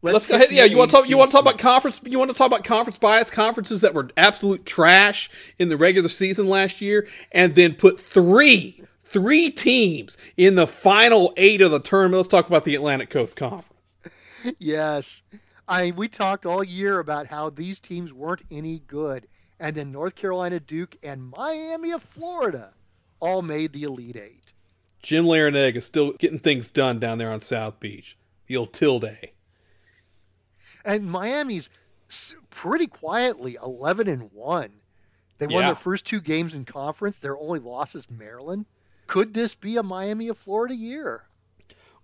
Let's, let's go ahead. Yeah, you want to talk? You want to talk about conference? You want to talk about conference bias? Conferences that were absolute trash in the regular season last year, and then put three three teams in the final eight of the tournament. Let's talk about the Atlantic Coast Conference. Yes. I we talked all year about how these teams weren't any good, and then North Carolina, Duke, and Miami of Florida all made the Elite Eight. Jim Larrañaga is still getting things done down there on South Beach, the old Tilde. And Miami's pretty quietly 11 and one. They won yeah. their first two games in conference. Their only loss is Maryland could this be a Miami of Florida year?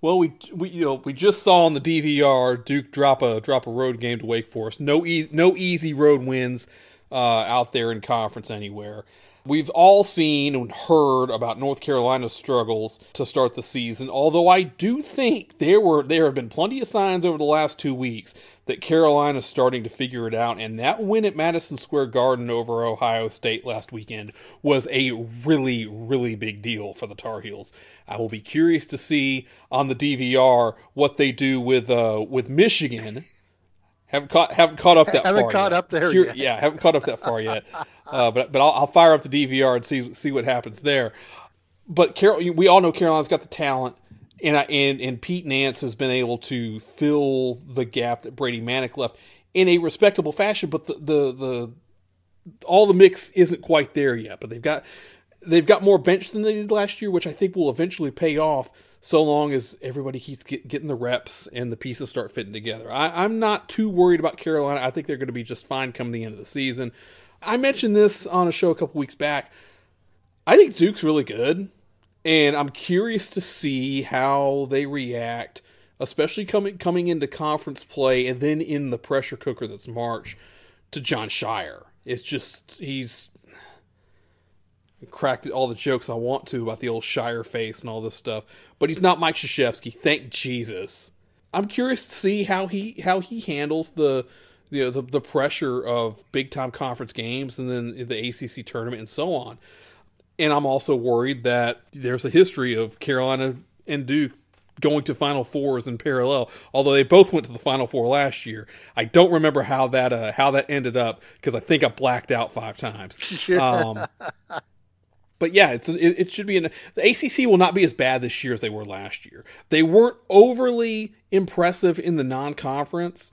Well, we we you know we just saw on the DVR Duke drop a drop a road game to Wake Forest. No e- no easy road wins uh, out there in conference anywhere. We've all seen and heard about North Carolina's struggles to start the season, although I do think there were there have been plenty of signs over the last two weeks that Carolina's starting to figure it out, and that win at Madison Square Garden over Ohio State last weekend was a really, really big deal for the Tar Heels. I will be curious to see on the DVR what they do with uh, with Michigan haven't caught haven't caught up that haven't far. caught yet. up there Here, yet. Yeah, haven't caught up that far yet. Uh, but but I'll, I'll, fire up the DVR and see see what happens there. But Carol, we all know Carolina's got the talent, and and and Pete Nance has been able to fill the gap that Brady Manek left in a respectable fashion. But the the the all the mix isn't quite there yet. But they've got they've got more bench than they did last year, which I think will eventually pay off. So long as everybody keeps get, getting the reps and the pieces start fitting together. I, I'm not too worried about Carolina. I think they're going to be just fine come the end of the season. I mentioned this on a show a couple weeks back. I think Duke's really good, and I'm curious to see how they react, especially coming coming into conference play and then in the pressure cooker that's March to Jon Scheyer. It's just he's cracked all the jokes I want to about the old Scheyer face and all this stuff, but he's not Mike Krzyzewski. Thank Jesus. I'm curious to see how he how he handles the you know, the the pressure of big time conference games and then the ACC tournament and so on. And I'm also worried that there's a history of Carolina and Duke going to Final Fours in parallel. Although they both went to the Final Four last year, I don't remember how that uh, how that ended up because I think I blacked out five times. Um, but yeah, it's it, it should be in the ACC will not be as bad this year as they were last year. They weren't overly impressive in the non-conference.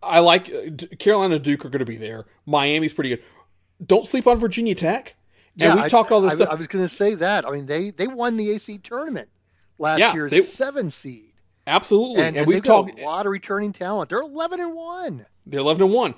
I like uh, Carolina Duke are going to be there. Miami's pretty good. Don't sleep on Virginia Tech. And we I, talked all this I, stuff. I was going to say that. I mean, they they won the AC tournament last Yeah, year as they- a seven seed, Absolutely, and, and, and we've talked. a lot of returning talent. They're eleven and one. They're eleven and one,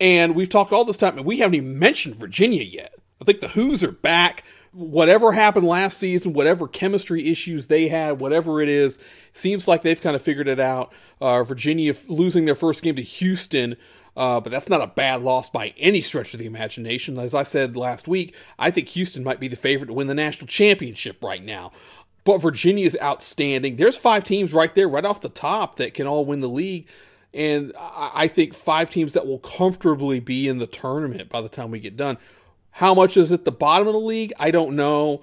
and we've talked all this time, and we haven't even mentioned Virginia yet. I think the Hoos are back. Whatever happened last season, whatever chemistry issues they had, whatever it is, seems like they've kind of figured it out. Uh, Virginia losing their first game to Houston, uh, but that's not a bad loss by any stretch of the imagination. As I said last week, I think Houston might be the favorite to win the national championship right now. But Virginia is outstanding. There's five teams right there, right off the top, that can all win the league. And I I think five teams that will comfortably be in the tournament by the time we get done. How much is at the bottom of the league? I don't know.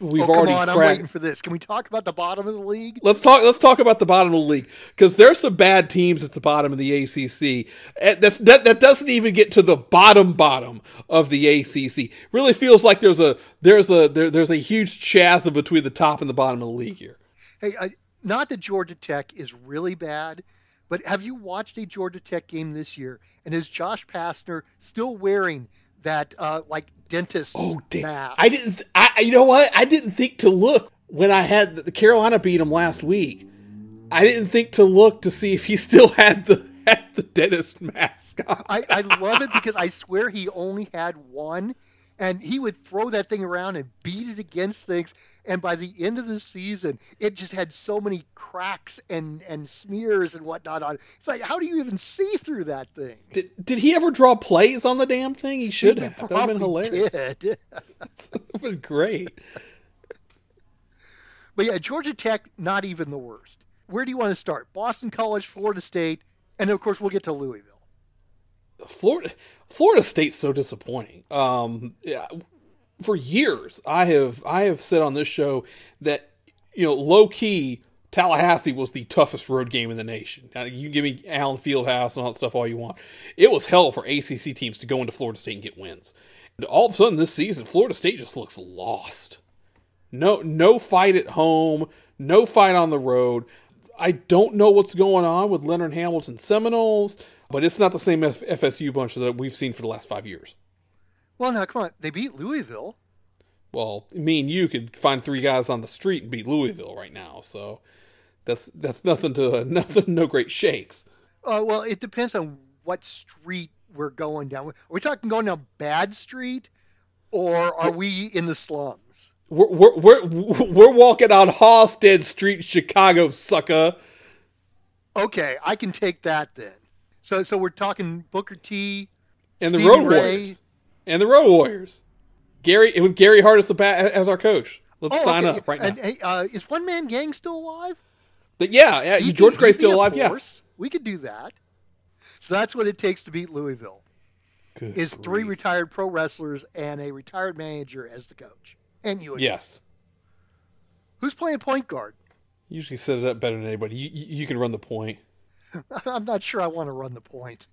We've oh, come already on, I'm waiting for this. Can we talk about the bottom of the league? Let's talk. Let's talk about the bottom of the league because there's some bad teams at the bottom of the ACC. Eh, That's that. That doesn't even get to the bottom bottom of the ACC. Really feels like there's a there's a there, there's a huge chasm between the top and the bottom of the league here. Hey, I, not that Georgia Tech is really bad, but have you watched a Georgia Tech game this year? And is Josh Pastner still wearing that uh, like dentist Oh damn! mask? I didn't. th- I you know what? I didn't think to look when I had the Carolina beat him last week. I didn't think to look to see if he still had the had the dentist mask on. I, I love it because I swear he only had one, and he would throw that thing around and beat it against things. And by the end of the season, it just had so many cracks and, and smears and whatnot on it. It's like, how do you even see through that thing? Did, did he ever draw plays on the damn thing? He should have. That would have been hilarious. did. That was great. But yeah, Georgia Tech, not even the worst. Where do you want to start? Boston College, Florida State, and of course we'll get to Louisville. Florida Florida State's so disappointing. Um, yeah, for years, I have I have said on this show that you know low key Tallahassee was the toughest road game in the nation. Now, you can give me Allen Fieldhouse and all that stuff all you want. It was hell for ACC teams to go into Florida State and get wins. And all of a sudden this season, Florida State just looks lost. No, no fight at home, no fight on the road. I don't know what's going on with Leonard Hamilton Seminoles, but it's not the same F- FSU bunch that we've seen for the last five years. Well, now come on, they beat Louisville. Well, me and you could find three guys on the street and beat Louisville right now, so that's that's nothing to nothing, no great shakes. Uh, well, it depends on what street we're going down. Are we talking going down Bad Street, or are we in the slums? We're we're we're, we're walking on Halsted Street, Chicago, sucker. Okay, I can take that then. So, so we're talking Booker T And the Road Ray. Warriors. And the Road Warriors. Gary with Gary Hart as the bat as our coach. Let's Oh, sign okay. up right now. hey, uh, is One Man Gang still alive? But yeah, yeah, He'd George Gray's still alive. Yeah. we could do that. So that's what it takes to beat Louisville. Good Is three retired pro wrestlers and a retired manager as the coach, and you. Yes. Who's playing point guard? You usually set it up better than anybody. You, you, you can run the point. I'm not sure I want to run the point.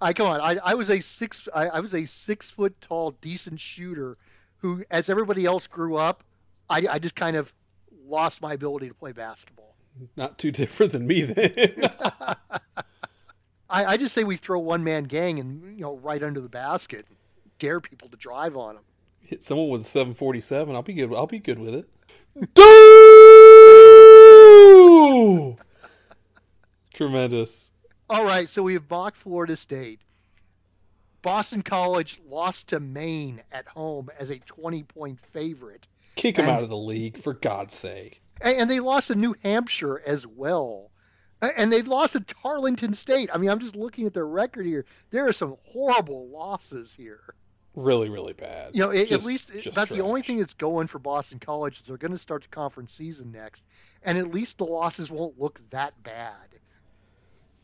I come on. I, I was a six. I, I was a six foot tall, decent shooter, who, as everybody else grew up, I, I just kind of lost my ability to play basketball. Not too different than me then. I, I just say we throw one man gang and you know right under the basket, dare people to drive on them. Hit someone with a 747. I'll be good. I'll be good with it. Woo! Tremendous. All right, so we have Bach, Florida State. Boston College lost to Maine at home as a 20 point favorite. Kick them And- out of the league, for God's sake. And they lost to New Hampshire as well. And they lost to Tarleton State. I mean, I'm just looking at their record here. There are some horrible losses here. Really, really bad. You know, at, at least just that's the only thing that's going for Boston College is they're going to start the conference season next, and at least the losses won't look that bad.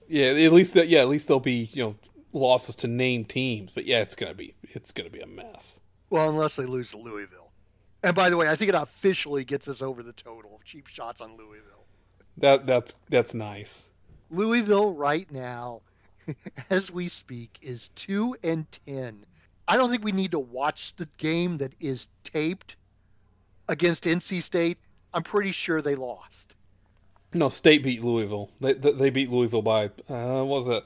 Yeah, at least that. Yeah, at least there'll be you know losses to name teams. But yeah, it's gonna be it's gonna be a mess. Well, unless they lose to Louisville. And by the way, I think it officially gets us over the total of cheap shots on Louisville. That that's that's nice. Louisville right now, as we speak, is two and ten. I don't think we need to watch the game that is taped against NC State. I'm pretty sure they lost. No, State beat Louisville. They they, they beat Louisville by uh, what was that?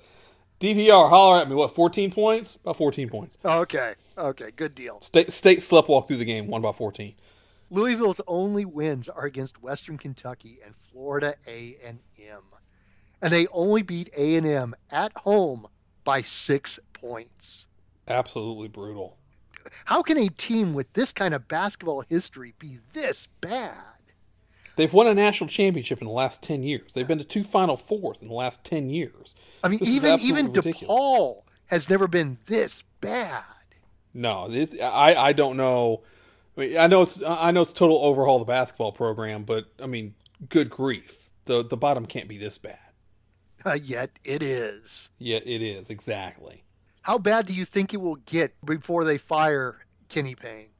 DVR, holler at me. What, 14 points? About 14 points. Okay, okay, good deal. State State sleptwalk through the game, won by 14. Louisville's only wins are against Western Kentucky and Florida A&M. And they only beat A&M at home by 6 points. Absolutely brutal. How can a team with this kind of basketball history be this bad? They've won a national championship in the last 10 years. They've been to two Final Fours in the last 10 years. I mean, This even even ridiculous. DePaul has never been this bad. No, it's, I I don't know. I, mean, I know it's I know it's total overhaul of the basketball program, but I mean, good grief, the the bottom can't be this bad. Uh, yet it is. Yet it is exactly. How bad do you think it will get before they fire Kenny Payne?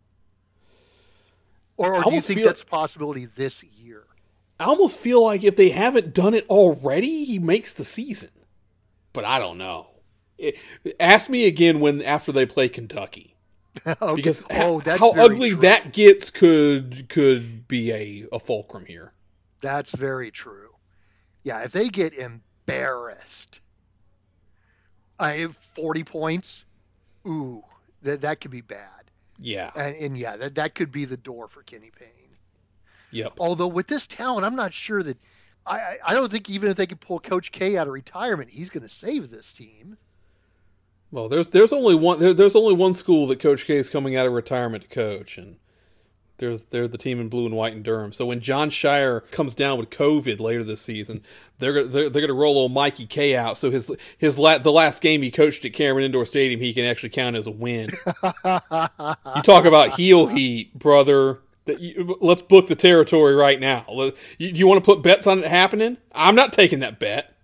Or, or do you think feel- that's a possibility this year? I almost feel like if they haven't done it already, he makes the season. But I don't know. It, ask me again when after they play Kentucky, Okay. because oh, ha- how ugly true. that gets could could be a, a fulcrum here. That's very true. Yeah, if they get embarrassed, I have 40 points. Ooh, that that could be bad. Yeah. And, and yeah, that that could be the door for Kenny Payne. Yep. Although with this talent, I'm not sure that I I don't think even if they could pull Coach K out of retirement, he's going to save this team. Well, there's there's only one there, there's only one school that Coach K is coming out of retirement to coach, and they're they're the team in blue and white in Durham. So when Jon Scheyer comes down with COVID later this season, they're they're, they're going to roll old Mikey K out. So his his la- the last game he coached at Cameron Indoor Stadium, he can actually count as a win. you talk about heel heat, brother. You, let's book the territory right now. Let- You, you want to put bets on it happening? I'm not taking that bet.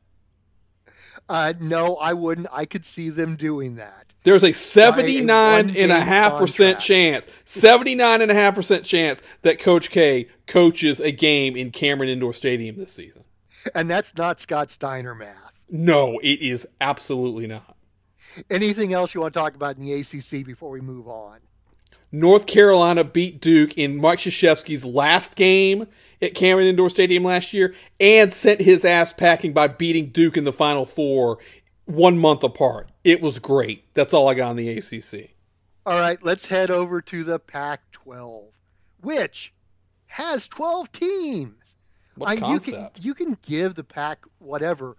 Uh, no, I wouldn't. I could see them doing that. There's a 79 and a half percent chance, 79 and a half percent chance that Coach K coaches a game in Cameron Indoor Stadium this season. And that's not Scott Steiner math. No, it is absolutely not. Anything else you want to talk about in the ACC before we move on? North Carolina beat Duke in Mike Krzyzewski's last game at Cameron Indoor Stadium last year and sent his ass packing by beating Duke in the Final Four one month apart. It was great. That's all I got on the ACC. All right, let's head over to the Pac 12, which has 12 teams. What I- you, can, concept? you can give the Pac whatever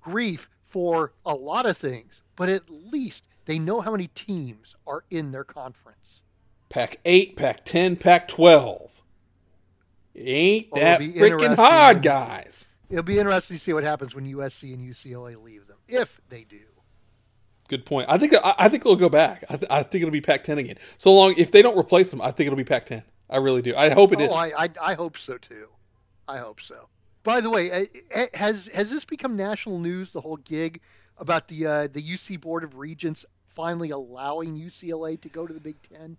grief for a lot of things, but at least they know how many teams are in their conference. Pac 8, Pac 10, Pac 12. Ain't Well, that freaking hard, guys. It'll be interesting to see what happens when USC and UCLA leave them, if they do. Good point. I think I, I think they'll go back. I, th- I think it'll be Pac 10 again. So long if they don't replace them, I think it'll be Pac 10. I really do. I hope it is. oh, I, I, I hope so too. I hope so. By the way, eh, eh, has has this become national news? The whole gig about the uh, the UC Board of Regents finally allowing UCLA to go to the Big Ten.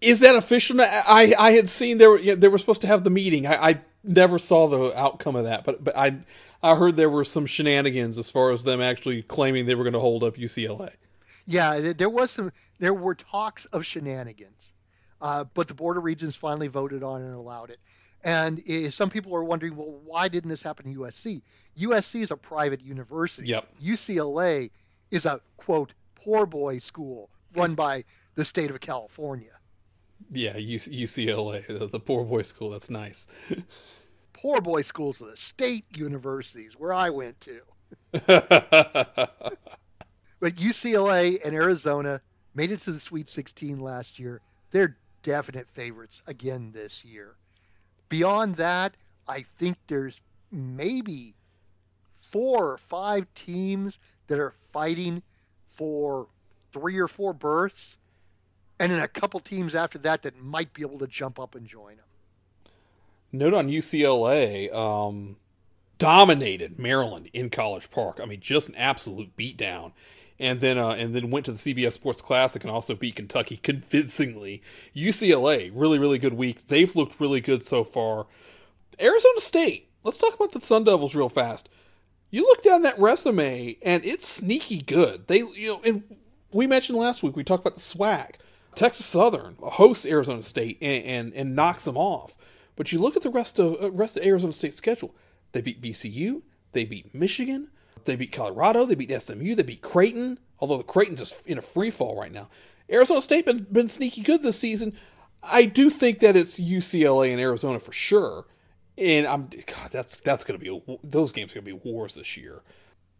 Is that official? I I had seen they were yeah, they were supposed to have the meeting. I, I never saw the outcome of that, but but I I heard there were some shenanigans as far as them actually claiming they were going to hold up UCLA. Yeah, there was some. There were talks of shenanigans, uh, but the Board of Regents finally voted on and allowed it. And some people are wondering, well, why didn't this happen to USC? USC is a private university. Yep. UCLA is a quote poor boy school run by the state of California. Yeah, UCLA, the poor boy school. That's nice. poor boy schools with the state universities where I went to. But UCLA and Arizona made it to the Sweet 16 last year. They're definite favorites again this year. Beyond that, I think there's maybe four or five teams that are fighting for three or four berths, and then a couple teams after that that might be able to jump up and join them. Note on UCLA, um, dominated Maryland in College Park. I mean, just an absolute beatdown. And then, uh, and then went to the CBS Sports Classic and also beat Kentucky convincingly. UCLA, really, really good week. They've looked really good so far. Arizona State. Let's talk about the Sun Devils real fast. You look down that resume, and it's sneaky good. They, you know, and we mentioned last week we talked about the swag. Texas Southern hosts Arizona State and and, and knocks them off. But you look at the rest of uh, rest of Arizona State's schedule. They beat VCU. They beat Michigan. They beat Colorado. They beat SMU. They beat Creighton. Although the Creighton just in a free fall right now. Arizona State been been sneaky good this season. I do think that it's UCLA and Arizona for sure. And I'm God, that's that's gonna be a, those games are gonna be wars this year.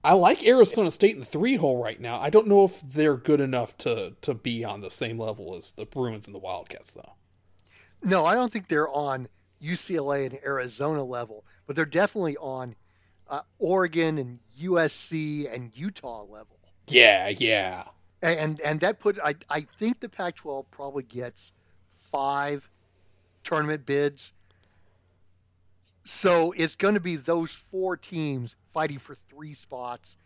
I like Arizona State in the three hole right now. I don't know if they're good enough to to be on the same level as the Bruins and the Wildcats though. No, I don't think they're on UCLA and Arizona level, but they're definitely on uh, Oregon and USC and Utah level. Yeah, yeah. And and that put I I think the Pac-12 probably gets five tournament bids. So it's going to be those four teams fighting for three spots.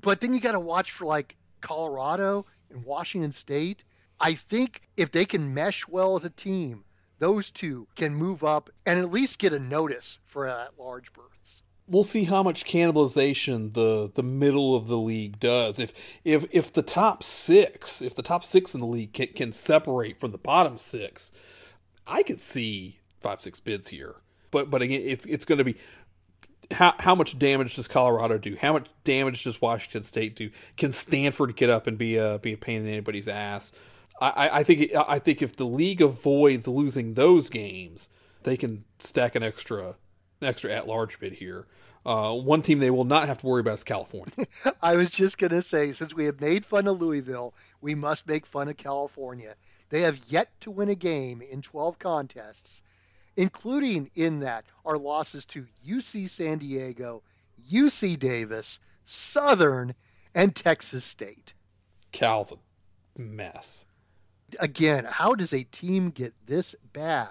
But then you got to watch for like Colorado and Washington State. I think if they can mesh well as a team, those two can move up and at least get a notice for at large berths. We'll see how much cannibalization the the middle of the league does. If if if the top six, if the top six in the league can, can separate from the bottom six, I could see five six bids here. But but again, it's it's going to be how how much damage does Colorado do? How much damage does Washington State do? Can Stanford get up and be a be a pain in anybody's ass? I, I think I think if the league avoids losing those games, they can stack an extra an extra at large bid here. Uh, one team they will not have to worry about is California. I was just going to say, since we have made fun of Louisville, we must make fun of California. They have yet to win a game in 12 contests, including in that our losses to UC San Diego, UC Davis, Southern, and Texas State. Cal's a mess. Again, how does a team get this bad?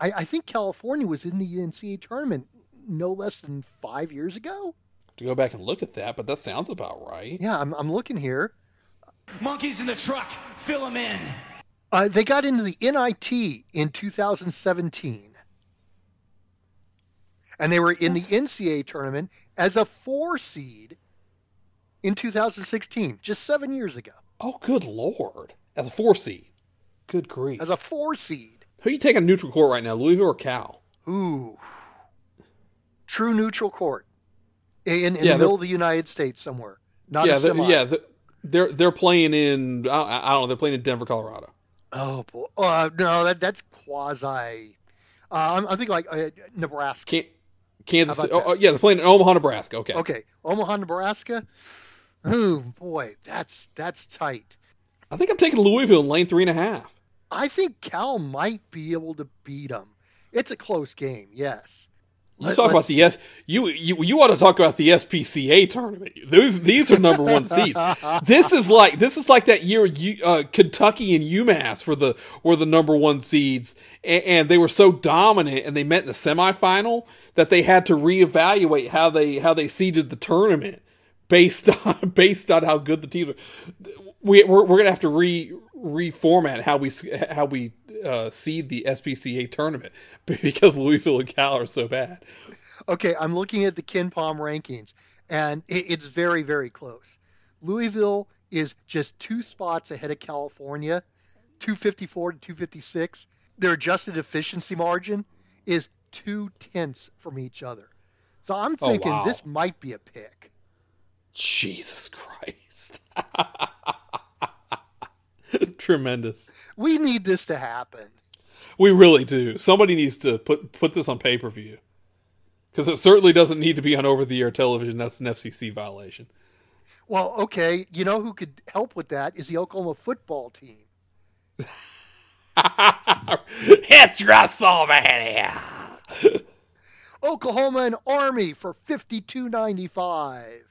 I, I think California was in the NCAA tournament no less than five years ago. To go back and look at that, but that sounds about right. Yeah, I'm, I'm looking here. Monkeys in the truck, fill them in. Uh, they got into the NIT in 2017. And they were in the NCAA tournament as a four seed in 2016, just seven years ago. Oh, good lord! As a four seed, good grief! As a four seed. Who are you taking neutral court right now, Louisville or Cal? Ooh, true neutral court in, in Yeah, the middle of the United States somewhere. Not yeah, a they're, semi. yeah, they're, they're they're playing in. I, I don't know. They're playing in Denver, Colorado. Oh boy. Uh, no, that that's quasi. Uh, I'm, I'm thinking like uh, Nebraska. Can, Kansas. How City- about Oh, oh, yeah, they're playing in Omaha, Nebraska. Okay. Okay, Omaha, Nebraska. Oh boy, that's that's tight. I think I'm taking Louisville in lane three and a half. I think Cal might be able to beat them. It's a close game, yes. You Let- talk about the S. You you you want to talk about the SPCA tournament? Those these are number one seeds. This is like this is like that year you, uh, Kentucky and UMass were the were the number one seeds, and, and they were so dominant, and they met in the semifinal that they had to reevaluate how they how they seeded the tournament based on based on how good the teams were. We, we're we're gonna have to re reformat how we how we uh, seed the SPCA tournament because Louisville and Cal are so bad. Okay, I'm looking at the KenPom rankings, and it, it's very, very close. Louisville is just two spots ahead of California, 254 to 256. Their adjusted efficiency margin is two tenths from each other. So I'm Oh, thinking wow. this might be a pick. Jesus Christ. Tremendous. We need this to happen. We really do. Somebody needs to put put this on pay per view. Because it certainly doesn't need to be on over the air television. That's an FCC violation. Well, okay, you know who could help with that is the Oklahoma football team. it's WrestleMania. Oklahoma and Army for fifty two ninety five.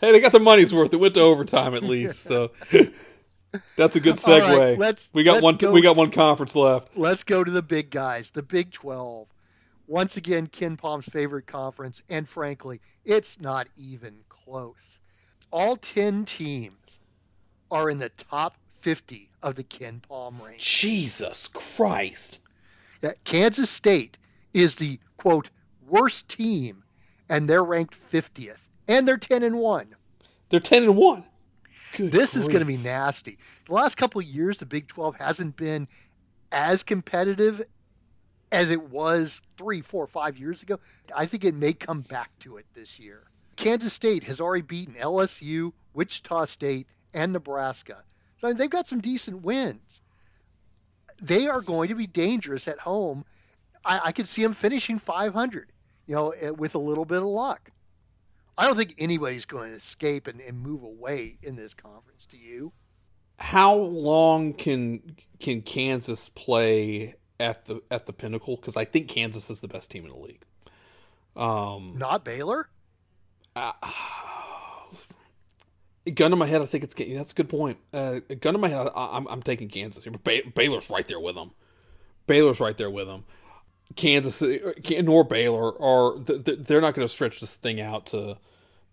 Hey, they got the money's worth. It went to overtime at least, so that's a good segue. right, let's- we got let's one. go- We got one conference left. Let's go to the big guys, the Big 12. Once again, KenPom's favorite conference, and frankly, it's not even close. All 10 teams are in the top 50 of the Ken Palm range. Jesus Christ! Kansas State is the quote worst team, and they're ranked 50th, and they're 10 and 1. They're ten and one. Good This is going to be nasty. The last couple of years, the Big 12 hasn't been as competitive as it was three, four, five years ago. I think it may come back to it this year. Kansas State has already beaten LSU, Wichita State, and Nebraska. So they've got some decent wins. They are going to be dangerous at home. I, I could see them finishing 500, you know, eh, with a little bit of luck. I don't think anybody's going to escape and, and move away in this conference. Do you? How long can can Kansas play at the at the pinnacle? Because I think Kansas is the best team in the league. Um, Not Baylor? gun to my head, I think it's that's a good point. Uh, gun to my head, I, I'm I'm taking Kansas here, but Bay, Baylor's right there with them. Baylor's right there with them. Kansas uh, nor Baylor are th- th- they're not going to stretch this thing out to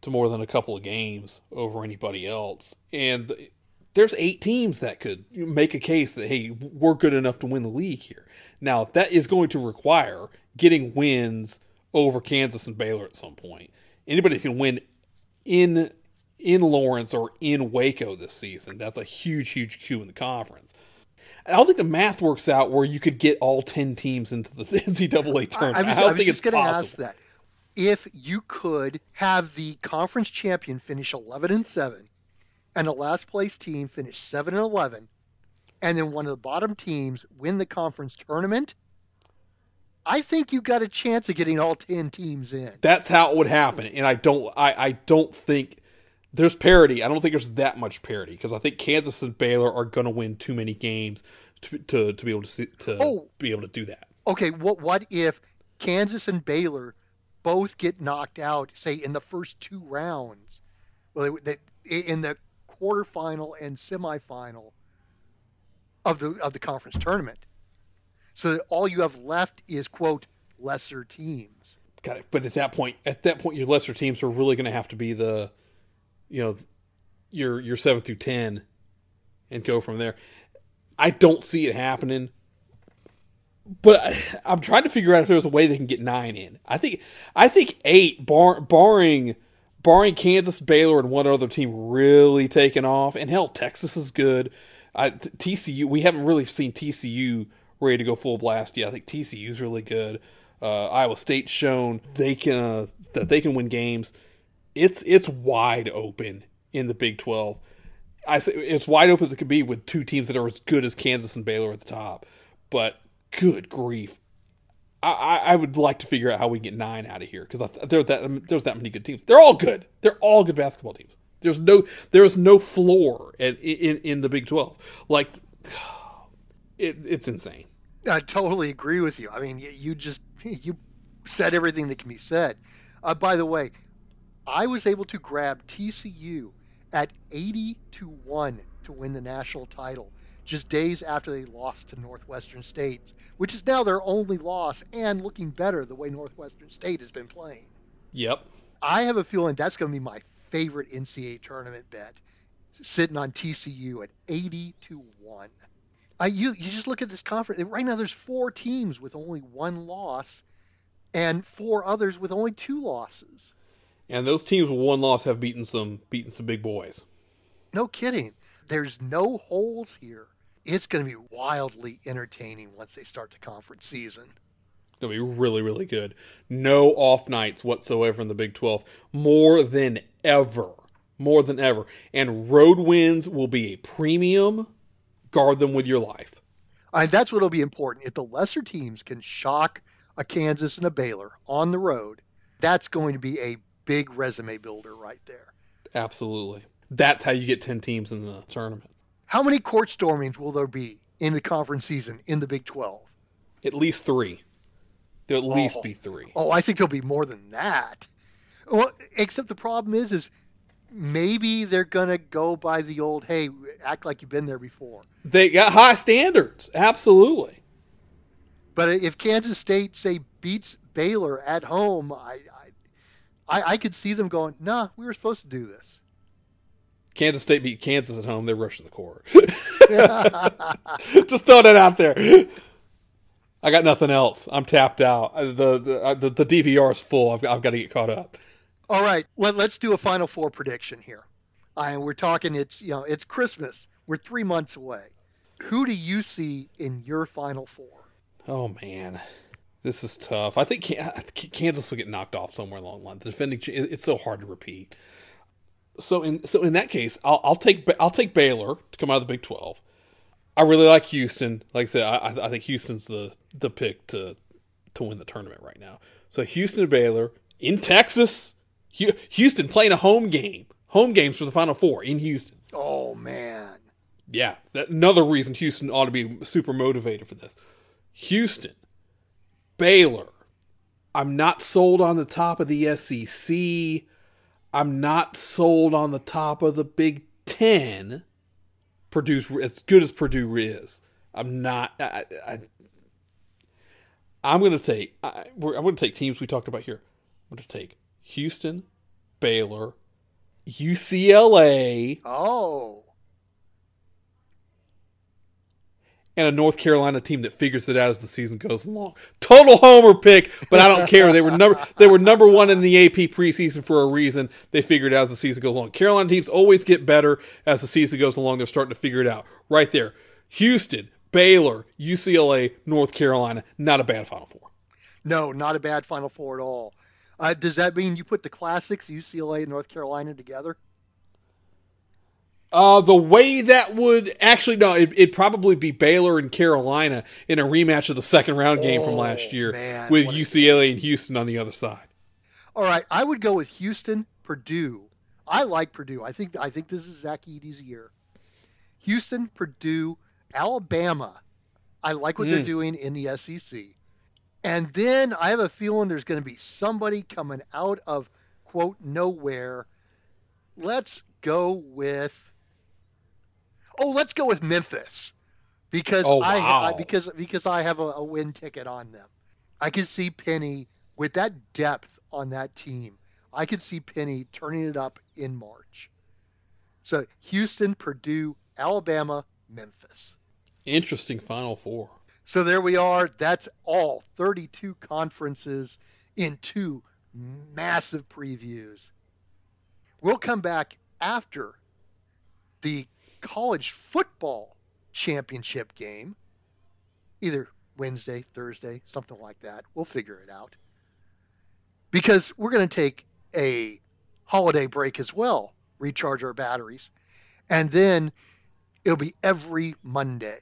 to more than a couple of games over anybody else. And th- there's eight teams that could make a case that hey, we're good enough to win the league here. Now that is going to require getting wins over Kansas and Baylor at some point. Anybody can win in in Lawrence or in Waco this season. That's a huge, huge cue in the conference. I don't think the math works out where you could get all ten teams into the NCAA tournament. I I, was, don't I think just it's going to possible. ask that. If you could have the conference champion finish 11 and 7 and the last place team finish 7 and 11 and then one of the bottom teams win the conference tournament, I think you got a chance of getting all 10 teams in. That's how it would happen, and I don't. I, I don't think there's parity. I don't think there's that much parity because I think Kansas and Baylor are going to win too many games to to, to be able to see, to Oh. be able to do that. Okay, what what if Kansas and Baylor both get knocked out, say in the first two rounds, well, they, they, in the quarterfinal and semifinal of the of the conference tournament, so that all you have left is quote lesser teams. Got it. But at that point, at that point, your lesser teams are really going to have to be the, you know, your your seven through ten, and go from there. I don't see it happening, but I, I'm trying to figure out if there's a way they can get nine in. I think I think eight, bar, barring barring Kansas, Baylor, and one other team really taking off, and hell, Texas is good. I, TCU, we haven't really seen TCU ready to go full blast yet. I think TCU's really good. Uh, Iowa State's shown they can uh, that they can win games. It's it's wide open in the Big Twelve. I say it's wide open as it could be with two teams that are as good as Kansas and Baylor at the top. But good grief, I, I, would like to figure out how we get nine out of here because there's that there's that many good teams. They're all good. They're all good basketball teams. There's no there's no floor in in the Big Twelve. Like it, it's insane. I totally agree with you. I mean, you, just you said everything that can be said. Uh, by the way, I was able to grab TCU at 80 to 1 to win the national title just days after they lost to Northwestern State, which is now their only loss and looking better the way Northwestern State has been playing. Yep. I have a feeling that's going to be my favorite NCAA tournament bet, sitting on TCU at 80 to 1. I, you, you just look at this conference. Right now, there's four teams with only one loss and four others with only two losses. And those teams with one loss have beaten some beaten some big boys. No kidding. There's no holes here. It's going to be wildly entertaining once they start the conference season. It'll be really, really good. No off nights whatsoever in the Big 12. More than ever. More than ever. And road wins will be a premium. Guard them with your life. And that's what'll be important. If the lesser teams can shock a Kansas and a Baylor on the road, That's going to be a big resume builder right there. Absolutely. That's how you get 10 teams in the tournament. How many court stormings will there be in the conference season in the Big 12? At least three. There'll at least Oh. be three. Oh, I think there'll be more than that. Well, except the problem is, is maybe they're gonna go by the old, hey, act like you've been there before. They got high standards. Absolutely. But if Kansas State say beats Baylor at home, I, I, I, I could see them going, nah, we were supposed to do this. Kansas State beat Kansas at home. They're rushing the court. Just throw that out there. I got nothing else. I'm tapped out. Uh, The the uh, the, the DVR is full. I've, I've got to get caught up. All right, let, let's do a Final Four prediction here. And we're talking, it's you know, it's Christmas. We're three months away. Who do you see in your Final Four? Oh man, this is tough. I think Kansas will get knocked off somewhere along the line. The defending, it's so hard to repeat. So in so in that case, I'll, I'll take I'll take Baylor to come out of the Big Twelve. I really like Houston. Like I said, I, I think Houston's the the pick to to win the tournament right now. So Houston and Baylor in Texas. Houston playing a home game. Home games for the Final Four in Houston. Oh man, Yeah, that, another reason Houston ought to be super motivated for this. Houston, Baylor. I'm not sold on the top of the SEC. I'm not sold on the top of the Big Ten. Purdue's as good as Purdue is. I'm not. I, I'm going to take. I, I'm going to take teams we talked about here. I'm going to take Houston, Baylor, UCLA, oh, and a North Carolina team that figures it out as the season goes along. Total homer pick, but I don't care. They were number they were number one in the AP preseason for a reason. They figured out as the season goes along. Carolina teams always get better as the season goes along. They're starting to figure it out. Right there. Houston, Baylor, UCLA, North Carolina. Not a bad Final Four. no, not a bad Final Four at all. Uh, does that mean you put the classics, UCLA and North Carolina, together? Uh, the way that would actually no, it, it'd probably be Baylor and Carolina in a rematch of the second round game from Oh, last year man, with UCLA and Houston on the other side. All right, I would go with Houston, Purdue. I like Purdue. I think I think this is Zach Edey's year. Houston, Purdue, Alabama. I like what they're Mm. doing in the SEC. And then I have a feeling there's going to be somebody coming out of quote nowhere. Let's go with Oh, let's go with Memphis. Because Oh, I, I because because I have a, a win ticket on them. I can see Penny with that depth on that team. I could see Penny turning it up in March. So Houston, Purdue, Alabama, Memphis. Interesting Final Four. So there we are. That's all 32 conferences in two massive previews. We'll come back after the college football championship game, either Wednesday, Thursday, something like that. We'll figure it out. Because we're going to take a holiday break as well, recharge our batteries, and then it'll be every Monday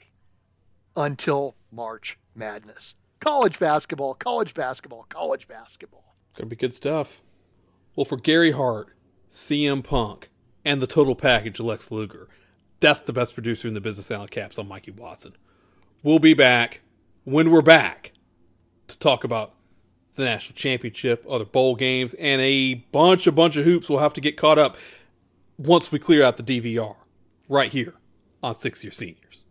until March Madness. College basketball, college basketball, college basketball. Gonna be good stuff. Well, for Gary Hart, CM Punk, and the total package, Lex Luger, that's the best producer in the business. Alan Caps on Mikey Watson. We'll be back when we're back to talk about the national championship, other bowl games, and a bunch, a bunch of hoops. We'll have to get caught up once we clear out the DVR right here on Sixth Year Seniors.